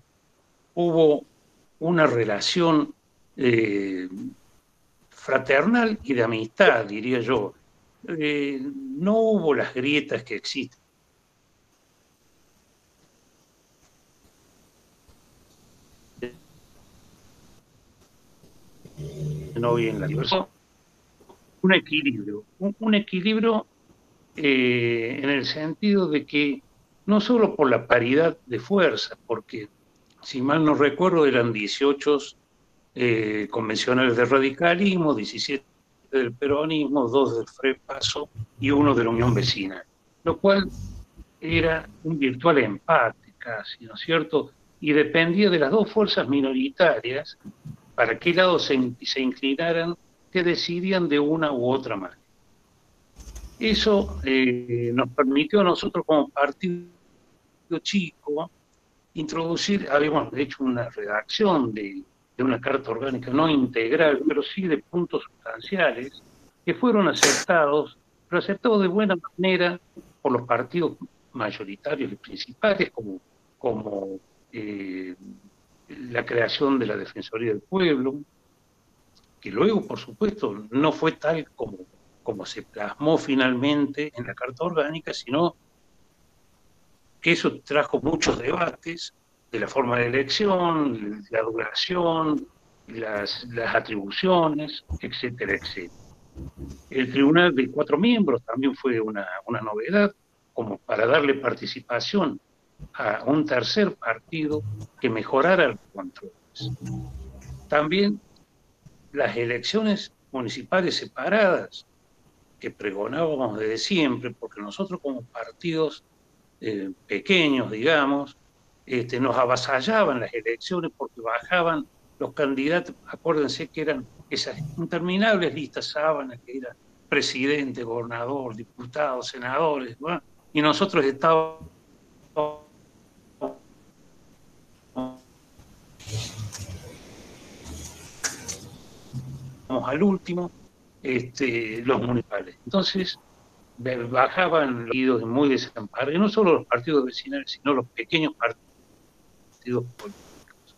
[SPEAKER 7] hubo una relación eh, fraternal y de amistad, diría yo. Eh, no hubo las grietas que existen no en la. Un equilibrio, un, equilibrio eh, en el sentido de que no solo por la paridad de fuerza, porque si mal no recuerdo eran 18 eh, convencionales de radicalismo, 17 del peronismo, dos del FREPASO y uno de la Unión Vecina, lo cual era un virtual empate casi, ¿no es cierto? Y dependía de las dos fuerzas minoritarias para qué lado se, inclinaran, que decidían de una u otra manera. Eso eh, nos permitió a nosotros como partido chico introducir, habíamos hecho una redacción de, una carta orgánica no integral, pero sí de puntos sustanciales, que fueron aceptados, pero aceptados de buena manera por los partidos mayoritarios y principales, como, como eh, la creación de la Defensoría del Pueblo, que luego, por supuesto, no fue tal como, como se plasmó finalmente en la Carta Orgánica, sino que eso trajo muchos debates de la forma de elección, la duración, las, atribuciones, etcétera, etcétera. El tribunal de cuatro miembros también fue una, una novedad, como para darle participación a un tercer partido que mejorara los controles. También las elecciones municipales separadas que pregonábamos desde siempre, porque nosotros como partidos eh, pequeños, digamos, este, nos avasallaban las elecciones porque bajaban los candidatos, acuérdense que eran esas interminables listas sábanas que eran presidente, gobernador, diputados, senadores, y nosotros estábamos al último, este, los municipales. Entonces, bajaban los muy desamparados, no solo los partidos vecinales, sino los pequeños partidos políticos.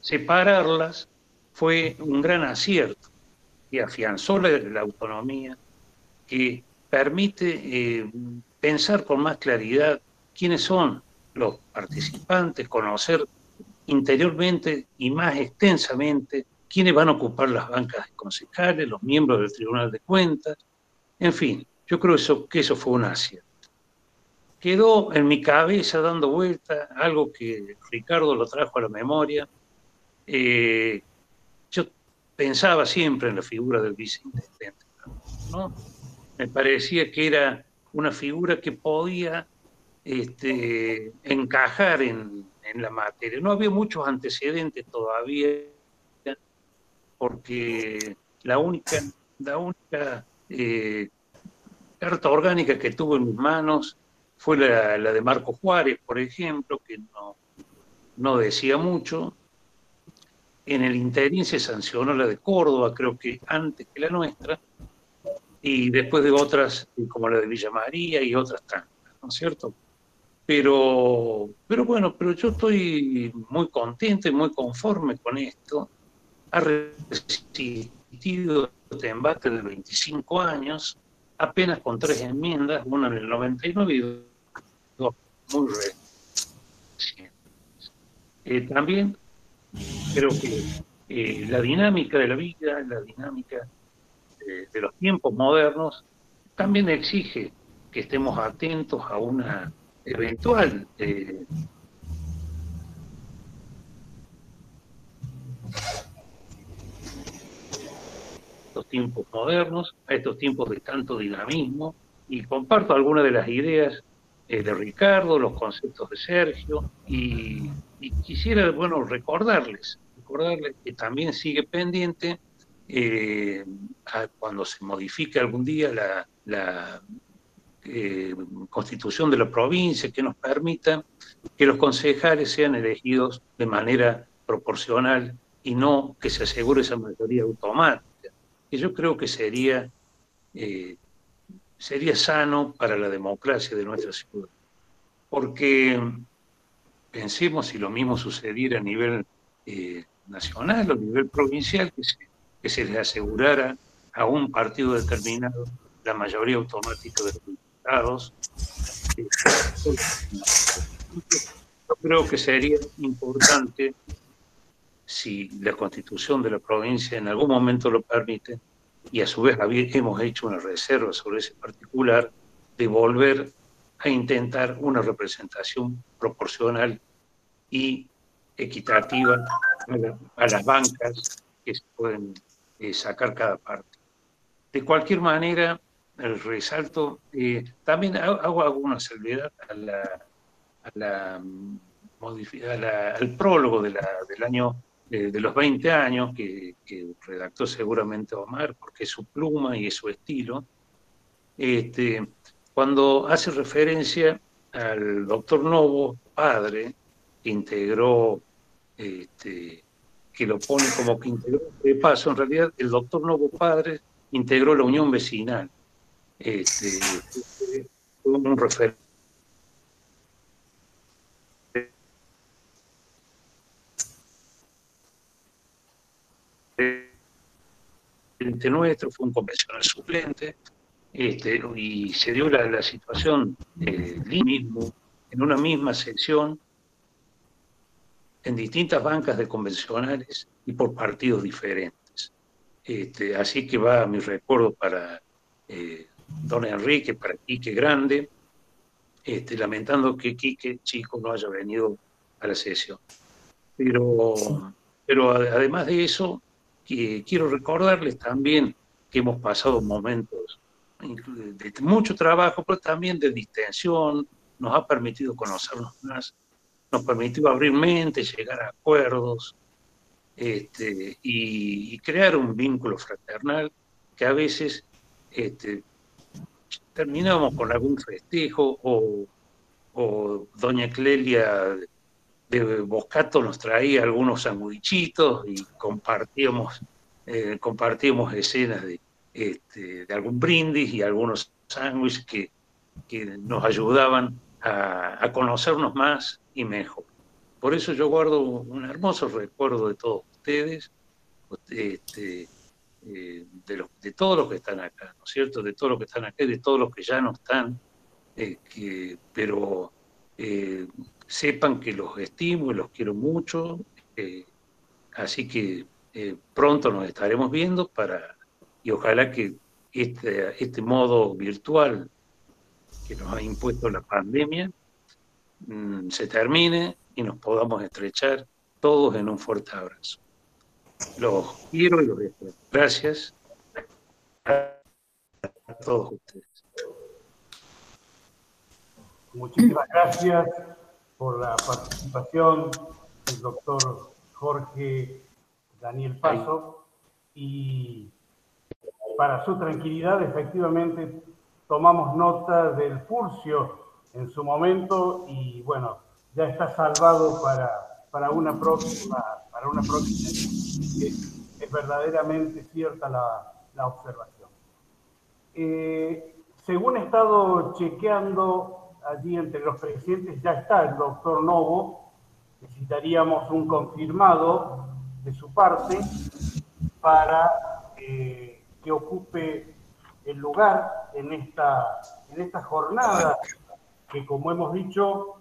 [SPEAKER 7] Separarlas fue un gran acierto y afianzó la, autonomía que permite eh, pensar con más claridad quiénes son los participantes, conocer interiormente y más extensamente quiénes van a ocupar las bancas de concejales, los miembros del Tribunal de Cuentas, en fin, yo creo que eso fue un acierto. Quedó en mi cabeza dando vuelta algo que Ricardo lo trajo a la memoria. Eh, yo pensaba siempre en la figura del viceintendente, ¿no? Me parecía que era una figura que podía este, encajar en, en la materia. No había muchos antecedentes todavía porque la única, la única eh, carta orgánica que tuvo en mis manos fue la, de Marco Juárez, por ejemplo, que no, no decía mucho. En el interín se sancionó la de Córdoba, creo que antes que la nuestra, y después de otras, como la de Villa María y otras tantas, ¿no es cierto? Pero, pero bueno, pero yo estoy muy contento y muy conforme con esto ha resistido este embate de 25 años, apenas con tres enmiendas, una en el 99 y dos muy recientes. Eh, también creo que eh, la dinámica de la vida, la dinámica de los tiempos modernos, también exige que estemos atentos a una eventual eh, estos tiempos modernos, a estos tiempos de tanto dinamismo, y comparto algunas de las ideas eh, de Ricardo, los conceptos de Sergio, y, quisiera, bueno, recordarles, recordarles que también sigue pendiente eh, cuando se modifique algún día la, eh, constitución de la provincia que nos permita que los concejales sean elegidos de manera proporcional y no que se asegure esa mayoría automática que yo creo que sería, eh, sería sano para la democracia de nuestra ciudad. Porque pensemos si lo mismo sucediera a nivel eh, nacional o a nivel provincial, que se, que se les asegurara a un partido determinado la mayoría automática de los diputados. Yo creo que sería importante si la constitución de la provincia en algún momento lo permite, y a su vez hemos hecho una reserva sobre ese particular, de volver a intentar una representación proporcional y equitativa a, las bancas que se pueden eh, sacar cada parte. De cualquier manera, resalto, eh, también hago alguna salvedad a la, a la, al prólogo de la, del año de, los 20 años que, redactó seguramente Omar, porque es su pluma y es su estilo, este, cuando hace referencia al doctor Novo, padre, que integró, este, que lo pone como que integró, de paso, en realidad el doctor Novo, padre, integró la unión vecinal. Este, un referente nuestro, fue un convencional suplente, este, y se dio la, situación eh, mismo, en una misma sección, en distintas bancas de convencionales y por partidos diferentes. Este, así que va mi recuerdo para eh, don Enrique, para Quique Grande, este, lamentando que Quique Chico no haya venido a la sesión. Pero, pero además de eso, quiero recordarles también que hemos pasado momentos de mucho trabajo, pero también de distensión, nos ha permitido conocernos más, nos permitió abrir mente, llegar a acuerdos este, y, crear un vínculo fraternal que a veces este, terminamos con algún festejo o, doña Clelia de Boscato nos traía algunos sandwichitos y compartíamos, eh, compartíamos escenas de, este, de algún brindis y algunos sándwiches que, nos ayudaban a, conocernos más y mejor. Por eso yo guardo un hermoso recuerdo de todos ustedes, este, eh, de, los, de todos los que están acá, ¿no es cierto? De todos los que están acá y de todos los que ya no están, eh, pero eh, sepan que los estimo y los quiero mucho, así que pronto nos estaremos viendo para, y ojalá que este, este modo virtual que nos ha impuesto la pandemia mm, se termine y nos podamos estrechar todos en un fuerte abrazo. Los quiero y los deseo. Gracias a todos ustedes.
[SPEAKER 4] Muchísimas gracias por la participación del doctor Jorge Daniel Paso y para su tranquilidad, efectivamente, tomamos nota del Furcio en su momento y bueno, ya está salvado para, para una próxima para una próxima. Es, verdaderamente cierta la, la observación. Eh, según he estado chequeando allí entre los presentes, ya está el doctor Novo. Necesitaríamos un confirmado de su parte para eh, que ocupe el lugar en esta, en esta jornada que, como hemos dicho,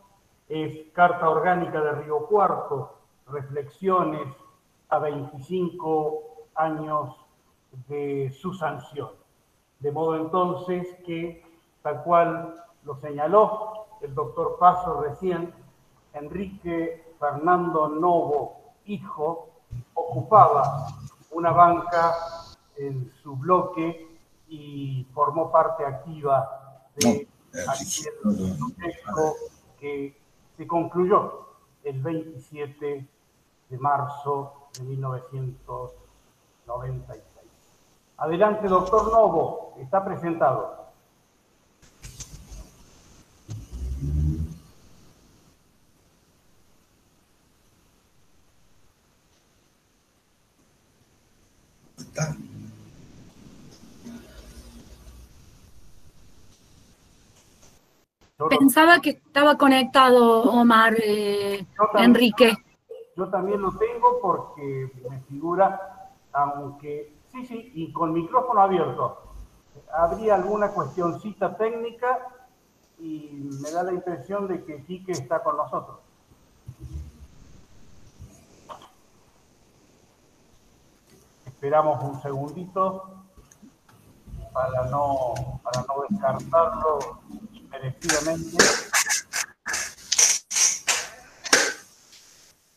[SPEAKER 4] es Carta Orgánica de Río Cuarto, reflexiones a 25 años de su sanción. De modo entonces que, tal cual lo señaló el doctor Paso recién, Enrique Fernando Novo, hijo, ocupaba una banca en su bloque y formó parte activa de aquel proceso que se concluyó el 27 de marzo de 1996. Adelante, doctor Novo, está presentado.
[SPEAKER 3] Pensaba que estaba conectado Omar, eh, Enrique.
[SPEAKER 4] Yo también lo tengo porque me figura, aunque sí, sí, y con micrófono abierto. Habría alguna cuestioncita técnica y me da la impresión de que Quique está con nosotros. Esperamos un segundito para no, para no descartarlo merecidamente.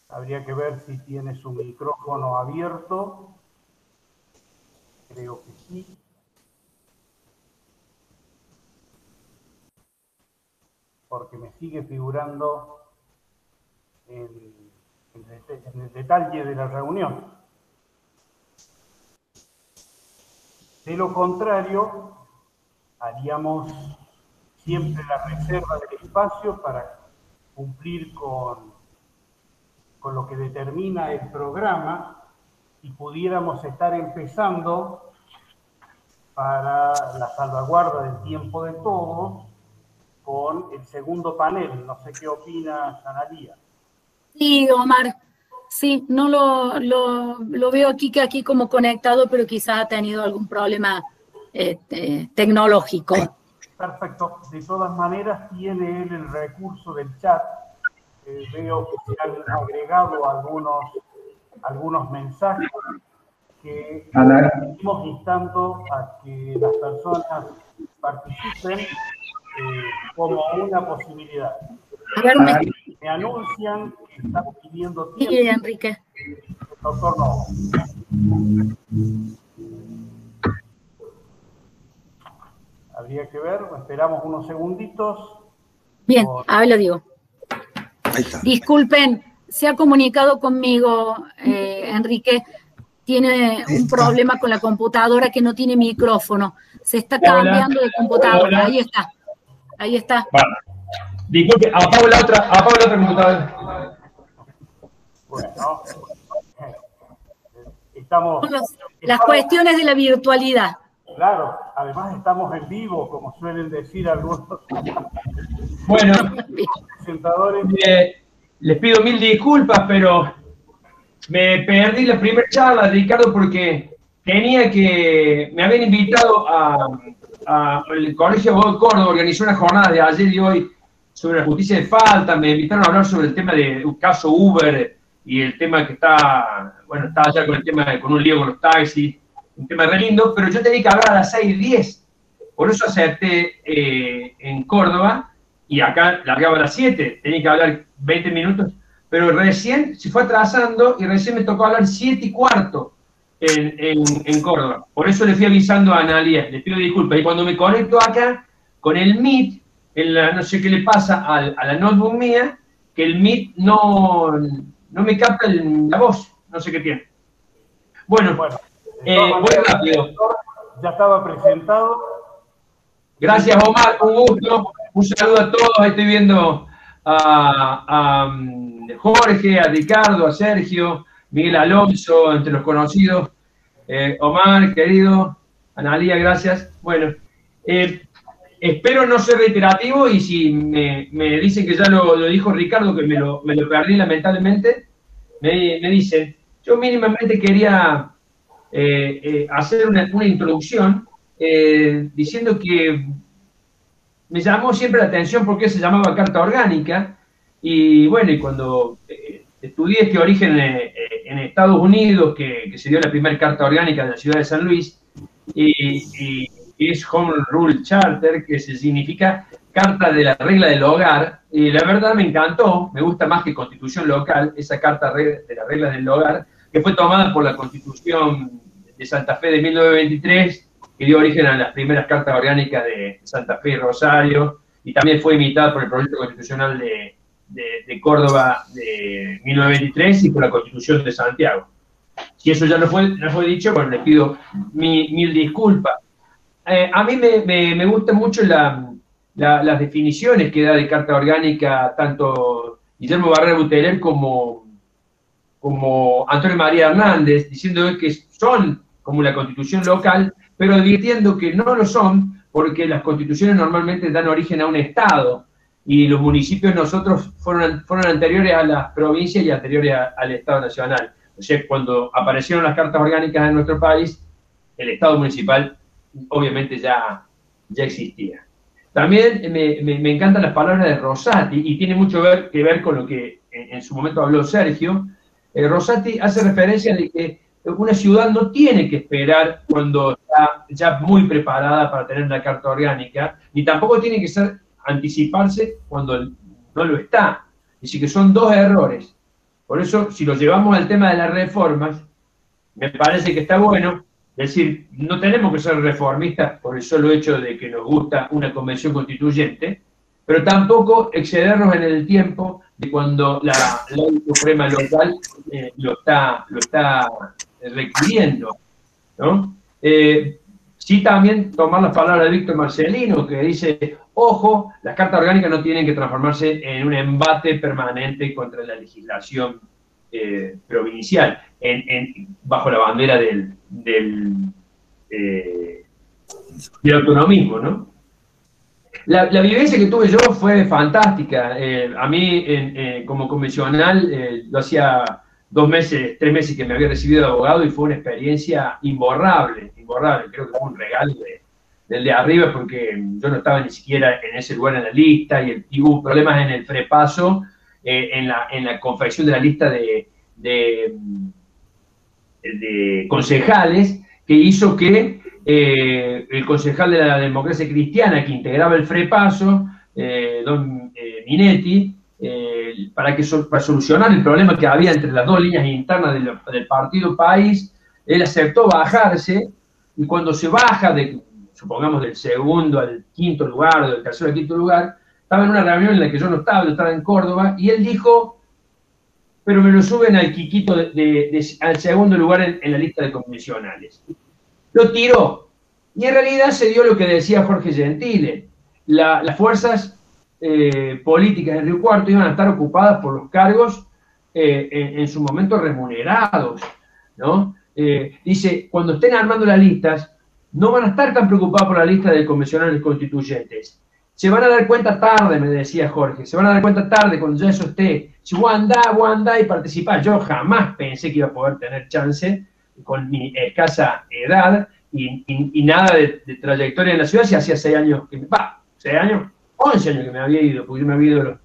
[SPEAKER 4] Habría que ver si tiene su micrófono abierto. Creo que sí. Porque me sigue figurando en, el detalle de la reunión. De lo contrario, haríamos siempre la reserva del espacio para cumplir con con lo que determina el programa y pudiéramos estar empezando para la salvaguarda del tiempo de todos con el segundo panel. No sé qué opina Analía.
[SPEAKER 3] Sí, Omar. Sí, no lo, lo, veo aquí que aquí como conectado, pero quizá ha tenido algún problema este, tecnológico.
[SPEAKER 4] Perfecto. De todas maneras, tiene él el recurso del chat eh, veo que se han agregado algunos, algunos mensajes que estamos instando a que las personas participen como una posibilidad.
[SPEAKER 3] A ver, me,
[SPEAKER 4] Me anuncian que están pidiendo
[SPEAKER 3] sí,
[SPEAKER 4] tiempo.
[SPEAKER 3] Enrique.
[SPEAKER 4] Doctor no. Habría que ver, esperamos unos segunditos.
[SPEAKER 3] Bien, habla Diego.
[SPEAKER 5] Ahí está.
[SPEAKER 3] Disculpen, se ha comunicado conmigo, eh, Enrique. Tiene un
[SPEAKER 5] Está.
[SPEAKER 3] problema con la computadora que no tiene micrófono. Se está
[SPEAKER 8] Hola.
[SPEAKER 3] cambiando de computadora.
[SPEAKER 8] Hola.
[SPEAKER 3] Ahí está. Ahí está.
[SPEAKER 8] Bueno, disculpe, apago la otra, apago la otra computadora.
[SPEAKER 4] Bueno, estamos,
[SPEAKER 3] Los- las cuestiones de la virtualidad.
[SPEAKER 4] Claro, además estamos en vivo, como suelen decir algunos <laughs>
[SPEAKER 8] Bueno,
[SPEAKER 4] presentadores.
[SPEAKER 8] eh, les pido mil disculpas, pero me perdí la primera charla, Ricardo, porque tenía que, me habían invitado a, a- el Colegio de de Córdoba, organizó una jornada de ayer y hoy sobre la justicia de falta, me invitaron a hablar sobre el tema de un caso Uber y el tema que está, bueno, está allá con el tema, de- con un lío con los taxis, un tema re lindo, pero yo tenía que hablar a las 6.10, por eso acepté eh, en Córdoba y acá largaba a las 7, tenía que hablar 20 minutos, pero recién se fue atrasando y recién me tocó hablar 7 y cuarto en, en, en Córdoba. Por eso le fui avisando a Analia, le pido disculpas. Y cuando me conecto acá con el Meet, en la- no sé qué le pasa al- a, la notebook mía, que el Meet no, no me capta la voz, no sé qué tiene. Bueno,
[SPEAKER 4] Bueno,
[SPEAKER 8] Eh,
[SPEAKER 4] maneras,
[SPEAKER 8] rápido.
[SPEAKER 4] ya estaba presentado.
[SPEAKER 8] Gracias, Omar, un gusto. Un saludo a todos. Estoy viendo a, a, mm, Jorge, a Ricardo, a Sergio, Miguel Alonso, entre los conocidos. Eh, Omar, querido, Analía, gracias. Bueno, eh, espero no ser reiterativo y si me, me dicen que ya lo, lo dijo Ricardo, que me lo, me lo perdí lamentablemente, me, me dicen, yo mínimamente quería eh, eh, hacer una, una introducción eh, diciendo que me llamó siempre la atención porque se llamaba carta orgánica y bueno, y cuando estudié este origen en Estados Unidos, que, se dio la primera carta orgánica de la ciudad de San Luis, y, es Home Rule Charter, que se significa carta de la regla del hogar, y la verdad me encantó, me gusta más que constitución local, esa carta de las reglas del hogar, que fue tomada por la constitución de Santa Fe de 1923, que dio origen a las primeras cartas orgánicas de Santa Fe y Rosario, y también fue imitada por el proyecto constitucional de, de- de Córdoba de 1923 y por la constitución de Santiago. Si eso ya no fue, no fue dicho, bueno, les pido mi- mil disculpas. Eh, a mí me, me- me gustan mucho la- la- las definiciones que da de carta orgánica tanto Guillermo Barrera Buteler como, como Antonio María Hernández, diciendo que son como la constitución local, pero advirtiendo que no lo son porque las constituciones normalmente dan origen a un Estado y los municipios nosotros fueron, fueron anteriores a las provincias y anteriores a- al Estado Nacional. O sea, cuando aparecieron las cartas orgánicas en nuestro país, el Estado municipal obviamente ya, ya existía. También me, me- me encantan las palabras de Rosati y tiene mucho ver- que ver con lo que en, en su momento habló Sergio. Eh, Rosati hace referencia de que una ciudad no tiene que esperar cuando está ya muy preparada para tener la carta orgánica, ni tampoco tiene que ser anticiparse cuando no lo está. Es decir, que son dos errores. Por eso, si lo llevamos al tema de las reformas, me parece que está bueno. Decir, no tenemos que ser reformistas por el solo hecho de que nos gusta una convención constituyente, pero tampoco excedernos en el tiempo de cuando la ley suprema local eh, lo está, lo está requiriendo. ¿no? Eh, sí también tomar las palabras de Víctor Marcelino, que dice, ojo, las cartas orgánicas no tienen que transformarse en un embate permanente contra la legislación eh, provincial, bajo la bandera eh, del autonomismo, ¿no? La, la vivencia que tuve yo fue fantástica. Eh, a mí, en- eh, como convencional, eh, lo hacía dos meses, tres meses que me había recibido de abogado y fue una experiencia imborrable, imborrable. Creo que fue un regalo de- del de arriba porque yo no estaba ni siquiera en ese lugar en la lista y, hubo problemas en el prepaso, eh, en, la, en la confección de la lista de, de concejales que hizo que eh, el concejal de la democracia cristiana que integraba el FREPASO, eh, don Minetti, para, que, para solucionar el problema que había entre las dos líneas internas del, partido país, él aceptó bajarse y cuando se baja de, supongamos, del segundo al quinto lugar, del tercero al quinto lugar, estaba en una reunión en la que yo no estaba, yo estaba en Córdoba, y él dijo, pero me lo suben al Quiquito al segundo lugar en, la lista de convencionales. Lo tiró. Y en realidad se dio lo que decía Jorge Gentile. las fuerzas eh, políticas en Río Cuarto iban a estar ocupadas por los cargos eh, en, su momento remunerados. ¿no? Eh, dice, cuando estén armando las listas, no van a estar tan preocupados por la lista de convencionales constituyentes se van a dar cuenta tarde, me decía Jorge, se van a dar cuenta tarde cuando ya eso esté. Si vos andás y participás. Yo jamás pensé que iba a poder tener chance con mi escasa edad y, nada de, trayectoria en la ciudad si hacía seis años que me... Seis años, once años que me había ido, porque yo me había ido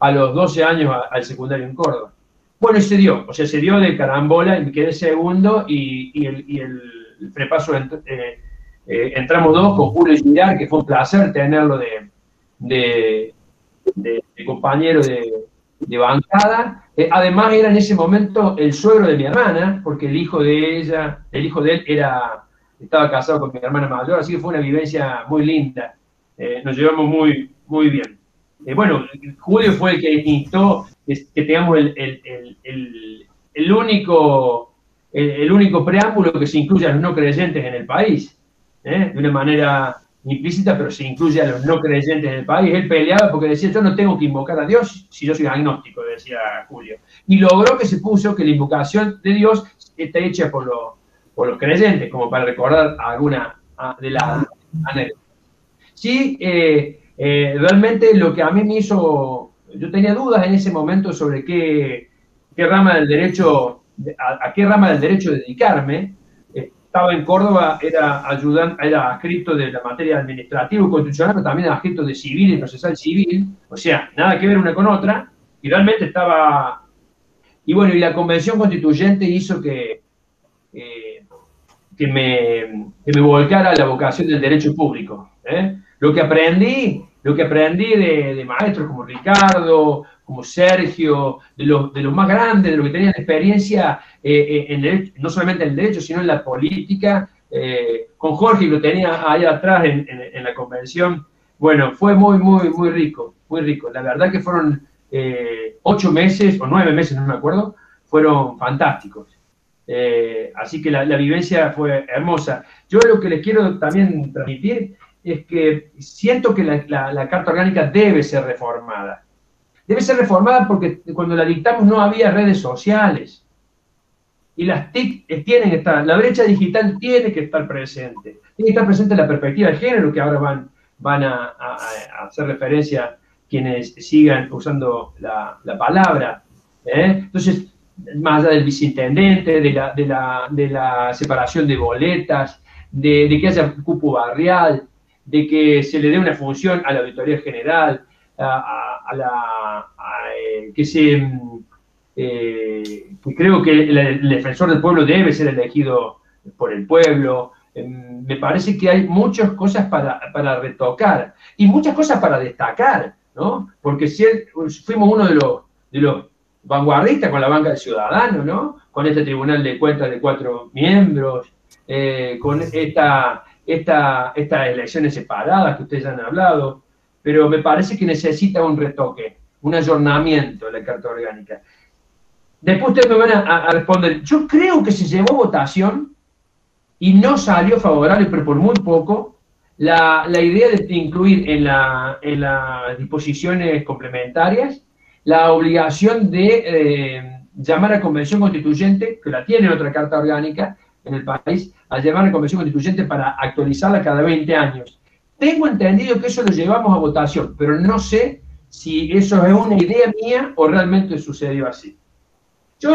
[SPEAKER 8] a los 12 años al secundario en Córdoba. Bueno, y se dio, o sea, se dio de carambola y me quedé segundo y, el, y prepaso eh, eh, entramos dos con Julio Girar, que fue un placer tenerlo de, compañero de, bancada. Eh, además era en ese momento el suegro de mi hermana, porque el hijo de ella, el hijo de él era, estaba casado con mi hermana mayor, así que fue una vivencia muy linda. Eh, nos llevamos muy, muy bien. Eh, bueno, Julio fue el que instó que, tengamos el, el, único, el, único preámbulo que se incluya a los no creyentes en el país, de una manera implícita, pero se incluye a los no creyentes del país. Él peleaba porque decía, yo no tengo que invocar a Dios si yo soy agnóstico, decía Julio. Y logró que se puso que la invocación de Dios está hecha por, por los creyentes, como para recordar alguna de las anécdotas. Sí, eh, eh, realmente lo que a mí me hizo, yo tenía dudas en ese momento sobre qué, qué rama del derecho, a qué rama del derecho dedicarme, estaba en Córdoba, era ayudante, era adscrito de la materia administrativa y constitucional, pero también adscrito de civil y procesal civil, o sea, nada que ver una con otra, y realmente estaba... Y bueno, y la convención constituyente hizo que, eh, que, me, que me volcara a la vocación del derecho público. ¿eh? Lo que aprendí, lo que aprendí de, de maestros como Ricardo, como Sergio, de los, de más grandes, de los que tenían experiencia eh, eh, en no solamente en el derecho, sino en la política. Eh, con Jorge, lo tenía ahí atrás en, la convención. Bueno, fue muy, muy, muy rico, muy rico. La verdad que fueron ocho meses o nueve meses, no me acuerdo, fueron fantásticos. así que la, vivencia fue hermosa. Yo lo que les quiero también transmitir es que siento que la Carta Orgánica debe ser reformada debe ser reformada porque cuando la dictamos no había redes sociales. Y las TIC tienen que estar, la brecha digital tiene que estar presente. Tiene que estar presente la perspectiva de género que ahora van, van a, hacer referencia quienes sigan usando la, palabra. ¿eh? Entonces, más allá del viceintendente, de la, de la, de la separación de boletas, de, de, que haya cupo barrial, de que se le dé una función a la auditoría general, a, la, eh, que se eh, creo que el, defensor del pueblo debe ser elegido por el pueblo. Em, me parece que hay muchas cosas para, retocar y muchas cosas para destacar, ¿no? Porque si fuimos uno de los, de los vanguardistas con la banca del ciudadano, ¿no? Con este tribunal de cuentas de cuatro miembros, eh, con esta, esta, estas elecciones separadas que ustedes han hablado pero me parece que necesita un retoque, un ayornamiento de la Carta Orgánica. Después ustedes me van a, responder, yo creo que se llevó votación y no salió favorable, pero por muy poco, la, idea de incluir en, la, en, las disposiciones complementarias la obligación de eh, llamar a convención constituyente, que la tiene otra carta orgánica en el país, a llamar a convención constituyente para actualizarla cada 20 años. Tengo entendido que eso lo llevamos a votación, pero no sé si eso es una idea mía o realmente sucedió así. Yo,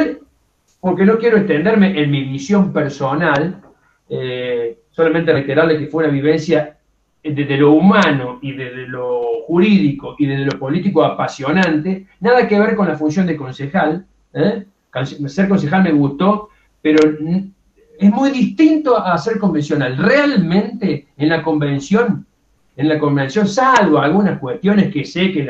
[SPEAKER 8] porque no quiero extenderme en mi visión personal, eh, solamente reiterarle que fue una vivencia desde lo humano y desde lo jurídico y desde lo político apasionante, nada que ver con la función de concejal. ¿eh? Ser concejal me gustó, pero es muy distinto a hacer convencional. Realmente en la convención, en la convención, salvo algunas cuestiones que sé que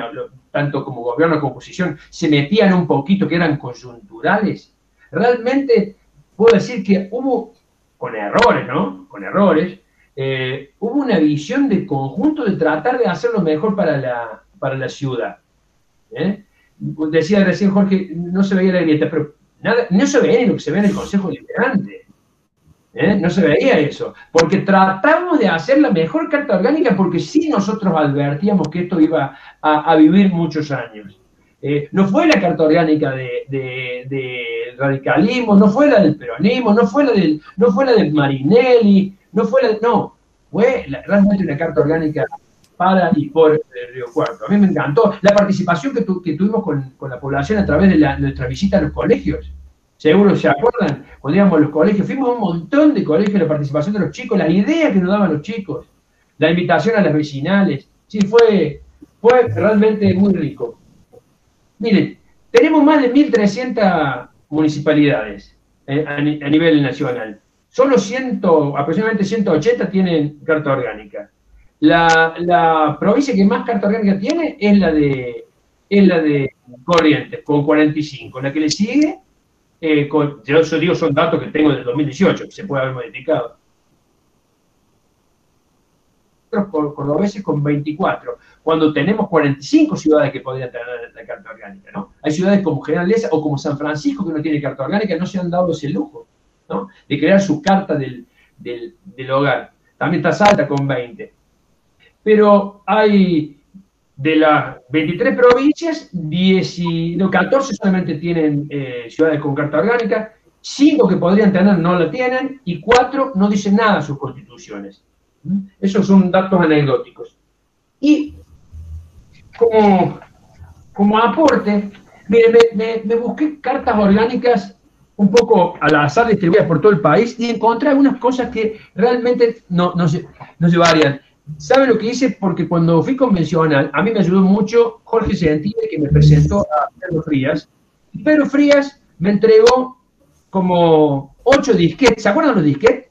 [SPEAKER 8] tanto como gobierno como oposición se metían un poquito, que eran coyunturales, realmente puedo decir que hubo, con errores, ¿no? Con errores, eh, hubo una visión de conjunto de tratar de hacer lo mejor para la, para la ciudad. ¿eh? Decía recién Jorge, no se veía la grieta, pero nada, no se veía ni lo que se ve en el Consejo Liberante. ¿Eh? No se veía eso, porque tratamos de hacer la mejor carta orgánica porque sí nosotros advertíamos que esto iba a, vivir muchos años. no fue la carta orgánica de, radicalismo, no fue la del peronismo, no fue la del, no fue la del Marinelli, no fue la, no, fue realmente una carta orgánica para y por el Río Cuarto. A mí me encantó la participación que, tuvimos con, la población a través de, nuestra visita a los colegios. Seguro se acuerdan, cuando íbamos a los colegios, fuimos a un montón de colegios, la participación de los chicos, la idea que nos daban los chicos, la invitación a las vecinales. Sí, fue, fue realmente muy rico. Miren, tenemos más de 1.300 municipalidades eh, a nivel nacional. Solo 100, aproximadamente 180 tienen carta orgánica. La, provincia que más carta orgánica tiene es la de, es la de Corrientes, con 45. La que le sigue, eh, yo digo son datos que tengo del 2018, que se puede haber modificado. cordobeses con 24, cuando tenemos 45 ciudades que podrían tener la carta orgánica, ¿no? Hay ciudades como General o como San Francisco que no tiene carta orgánica, no se han dado ese lujo de crear su carta del, hogar. También está Salta con 20. Pero hay de las 23 provincias, 14 solamente tienen eh, ciudades con carta orgánica, 5 que podrían tener no la tienen y 4 no dicen nada sus constituciones. Esos son datos anecdóticos. Y como, como aporte, mire, me busqué cartas orgánicas un poco al azar distribuidas por todo el país y encontré algunas cosas que realmente no, no, se, no llevarían. ¿Sabe lo que hice? Porque cuando fui convencional, a mí me ayudó mucho Jorge Gentile, que me presentó a Pedro Frías. Y Pedro Frías me entregó como ocho disquetes. ¿Se acuerdan los disquetes?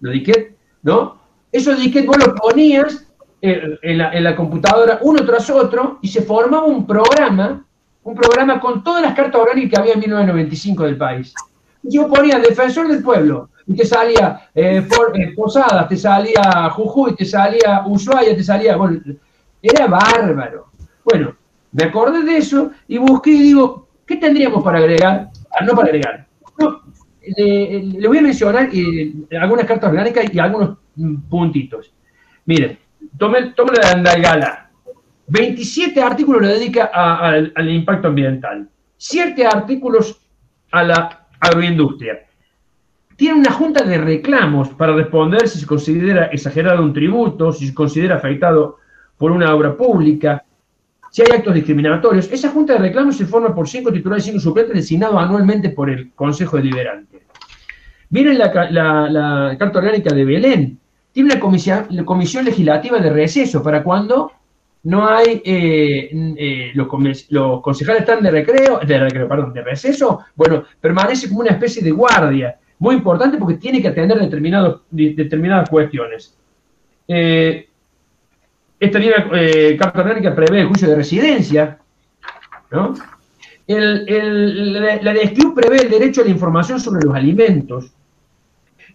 [SPEAKER 8] Los disquetes, ¿no? Esos disquetes vos los ponías en la, en la computadora uno tras otro y se formaba un programa un programa con todas las cartas orgánicas que había en 1995 del país. Yo ponía Defensor del Pueblo, y te salía eh, eh, Posadas, te salía Jujuy, te salía Ushuaia, te salía. Era bárbaro. Bueno, me acordé de eso y busqué y digo, ¿qué tendríamos para agregar? Ah, no para agregar. le, voy a mencionar eh, algunas cartas orgánicas y algunos mm, puntitos. Miren, tome, tome la Andalgala. 27 artículos le dedica al impacto ambiental, 7 artículos a la agroindustria. Tiene una junta de reclamos para responder si se considera exagerado un tributo, si se considera afectado por una obra pública, si hay actos discriminatorios. Esa junta de reclamos se forma por cinco titulares y cinco suplentes designados anualmente por el Consejo Deliberante. Miren la, la, Carta Orgánica de Belén. Tiene una comisión, la comisión legislativa de receso para cuando no hay, eh, eh, los, concejales están de recreo, de recreo, perdón, de receso, bueno, permanece como una especie de guardia, muy importante porque tiene que atender determinadas cuestiones. Eh, esta línea carta orgánica prevé el juicio de residencia, ¿no? La, la prevé el derecho a la información sobre los alimentos,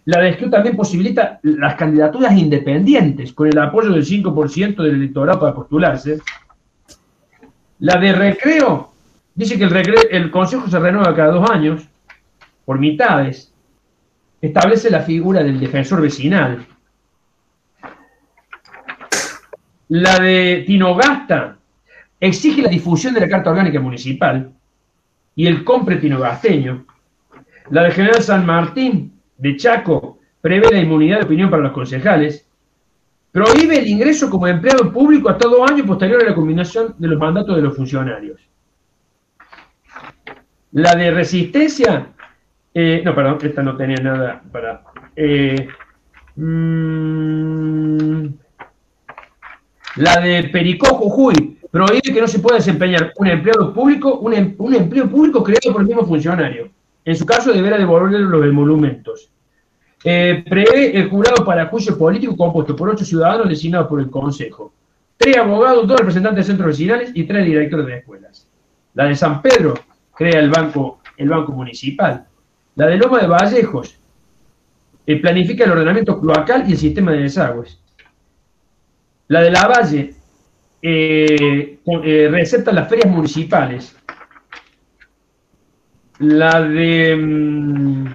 [SPEAKER 8] la DSQ también posibilita las candidaturas independientes con el apoyo del 5% del electorado para postularse. La de recreo dice que el, el Consejo se renueva cada dos años por mitades. Establece la figura del defensor vecinal. La de Tinogasta exige la difusión de la Carta Orgánica Municipal y el compre tinogasteño. La de General San Martín de Chaco prevé la inmunidad de opinión para los concejales, prohíbe el ingreso como empleado público hasta dos años posterior a la combinación de los mandatos de los funcionarios. La de resistencia, eh, no, perdón, esta no tenía nada para... Eh, mm, la de Pericó Jujuy prohíbe que no se pueda desempeñar un empleado público, un, em, un empleo público creado por el mismo funcionario En su caso, deberá devolverle los emolumentos. Eh, prevé el jurado para juicio político compuesto por ocho ciudadanos designados por el Consejo. Tres abogados, dos representantes de centros vecinales y tres directores de escuelas. La de San Pedro crea el banco, el banco municipal. La de Loma de Vallejos eh, planifica el ordenamiento cloacal y el sistema de desagües. La de La Valle eh, eh, recepta las ferias municipales. La de mm,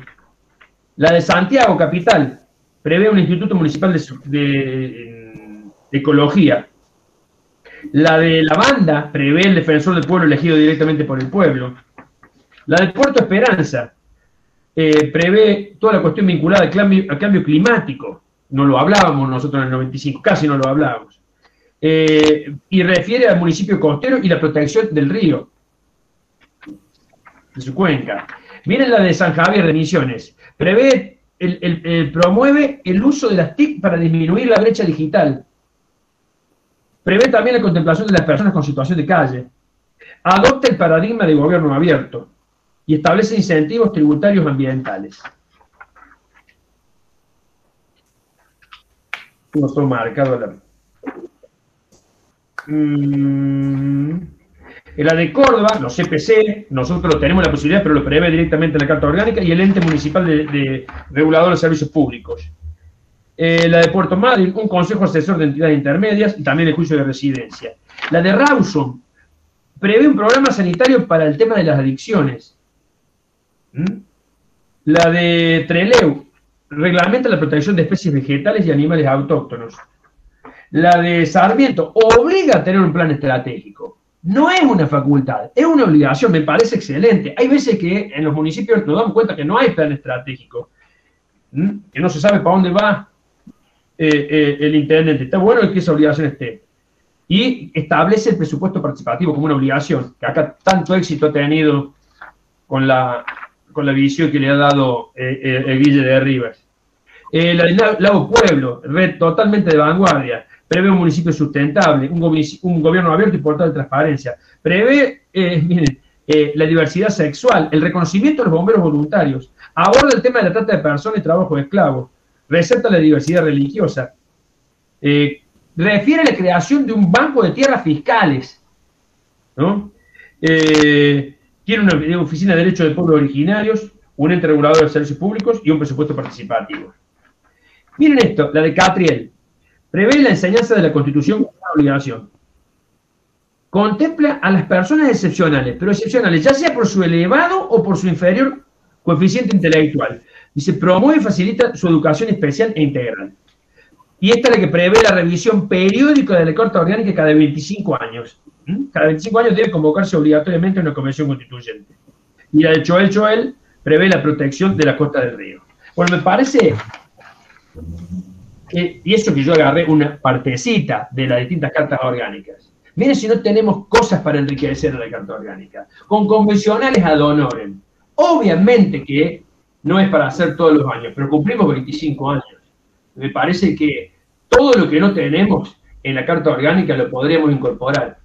[SPEAKER 8] la de Santiago, capital, prevé un instituto municipal de, ecología. La de La Banda prevé el defensor del pueblo elegido directamente por el pueblo. La de Puerto Esperanza eh, prevé toda la cuestión vinculada al cambio, climático. No lo hablábamos nosotros en el 95, casi no lo hablábamos. Eh, y refiere al municipio costero y la protección del río, de su cuenca. Miren la de San Javier de Misiones. Prevé, el, promueve el uso de las TIC para disminuir la brecha digital. Prevé también la contemplación de las personas con situación de calle. Adopta el paradigma de gobierno abierto y establece incentivos tributarios ambientales. No marcado la... Mm. En la de Córdoba, los CPC, nosotros tenemos la posibilidad, pero lo prevé directamente en la Carta Orgánica, y el ente municipal de, regulador de servicios públicos. Eh, la de Puerto Madryn, un consejo asesor de entidades intermedias y también el juicio de residencia. La de Rawson prevé un programa sanitario para el tema de las adicciones. ¿Mm? La de Treleu reglamenta la protección de especies vegetales y animales autóctonos. La de Sarmiento obliga a tener un plan estratégico. No es una facultad, es una obligación, me parece excelente. Hay veces que en los municipios nos damos cuenta que no hay plan estratégico, que no se sabe para dónde va eh, eh, el intendente. Está bueno que esa obligación esté. Y establece el presupuesto participativo como una obligación, que acá tanto éxito ha tenido con la, con la visión que le ha dado eh, el Guille de Rivas. de Lago Pueblo, red totalmente de vanguardia prevé un municipio sustentable, un, gobierno abierto y portal de transparencia, prevé, eh, <laughs> eh, la diversidad sexual, el reconocimiento de los bomberos voluntarios, aborda el tema de la trata de personas y trabajo de esclavos, receta la diversidad religiosa, eh, refiere a la creación de un banco de tierras fiscales, tiene una, oficina de derechos de pueblos originarios, un ente regulador de servicios públicos y un presupuesto participativo. Miren esto, la de Catriel. Prevé la enseñanza de la Constitución como una obligación. Contempla a las personas excepcionales, pero excepcionales ya sea por su elevado o por su inferior coeficiente intelectual. Dice, promueve y facilita su educación especial e integral. Y esta es la que prevé la revisión periódica de la Corte Orgánica cada 25 años. ¿Mm? Cada 25 años debe convocarse obligatoriamente una convención constituyente. Y la de Choel Choel prevé la protección de la costa del río. Bueno, me parece y eso que yo agarré una partecita de las distintas cartas orgánicas. Miren si no tenemos cosas para enriquecer la carta orgánica. Con convencionales ad honorem. Obviamente que no es para hacer todos los años, pero cumplimos 25 años. Me parece que todo lo que no tenemos en la carta orgánica lo podríamos incorporar.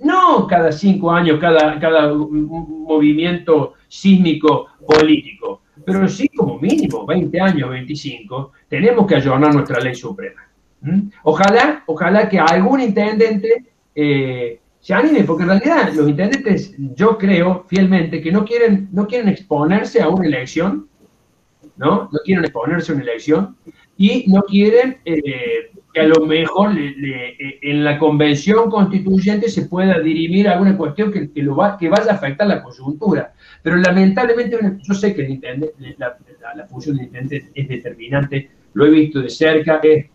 [SPEAKER 8] No cada cinco años, cada, cada movimiento sísmico político, pero sí como mínimo 20 años, 25, tenemos que ayornar nuestra ley suprema. Ojalá, ojalá que algún intendente eh, se anime, porque en realidad los intendentes, yo creo fielmente que no quieren, no quieren exponerse a una elección, ¿no? No quieren exponerse a una elección y no quieren eh, a lo mejor eh, en la convención constituyente se pueda dirimir alguna cuestión que, que, lo va, que vaya a afectar la coyuntura. Pero lamentablemente, yo sé que el la, la, función del intendente es determinante, lo he visto de cerca, es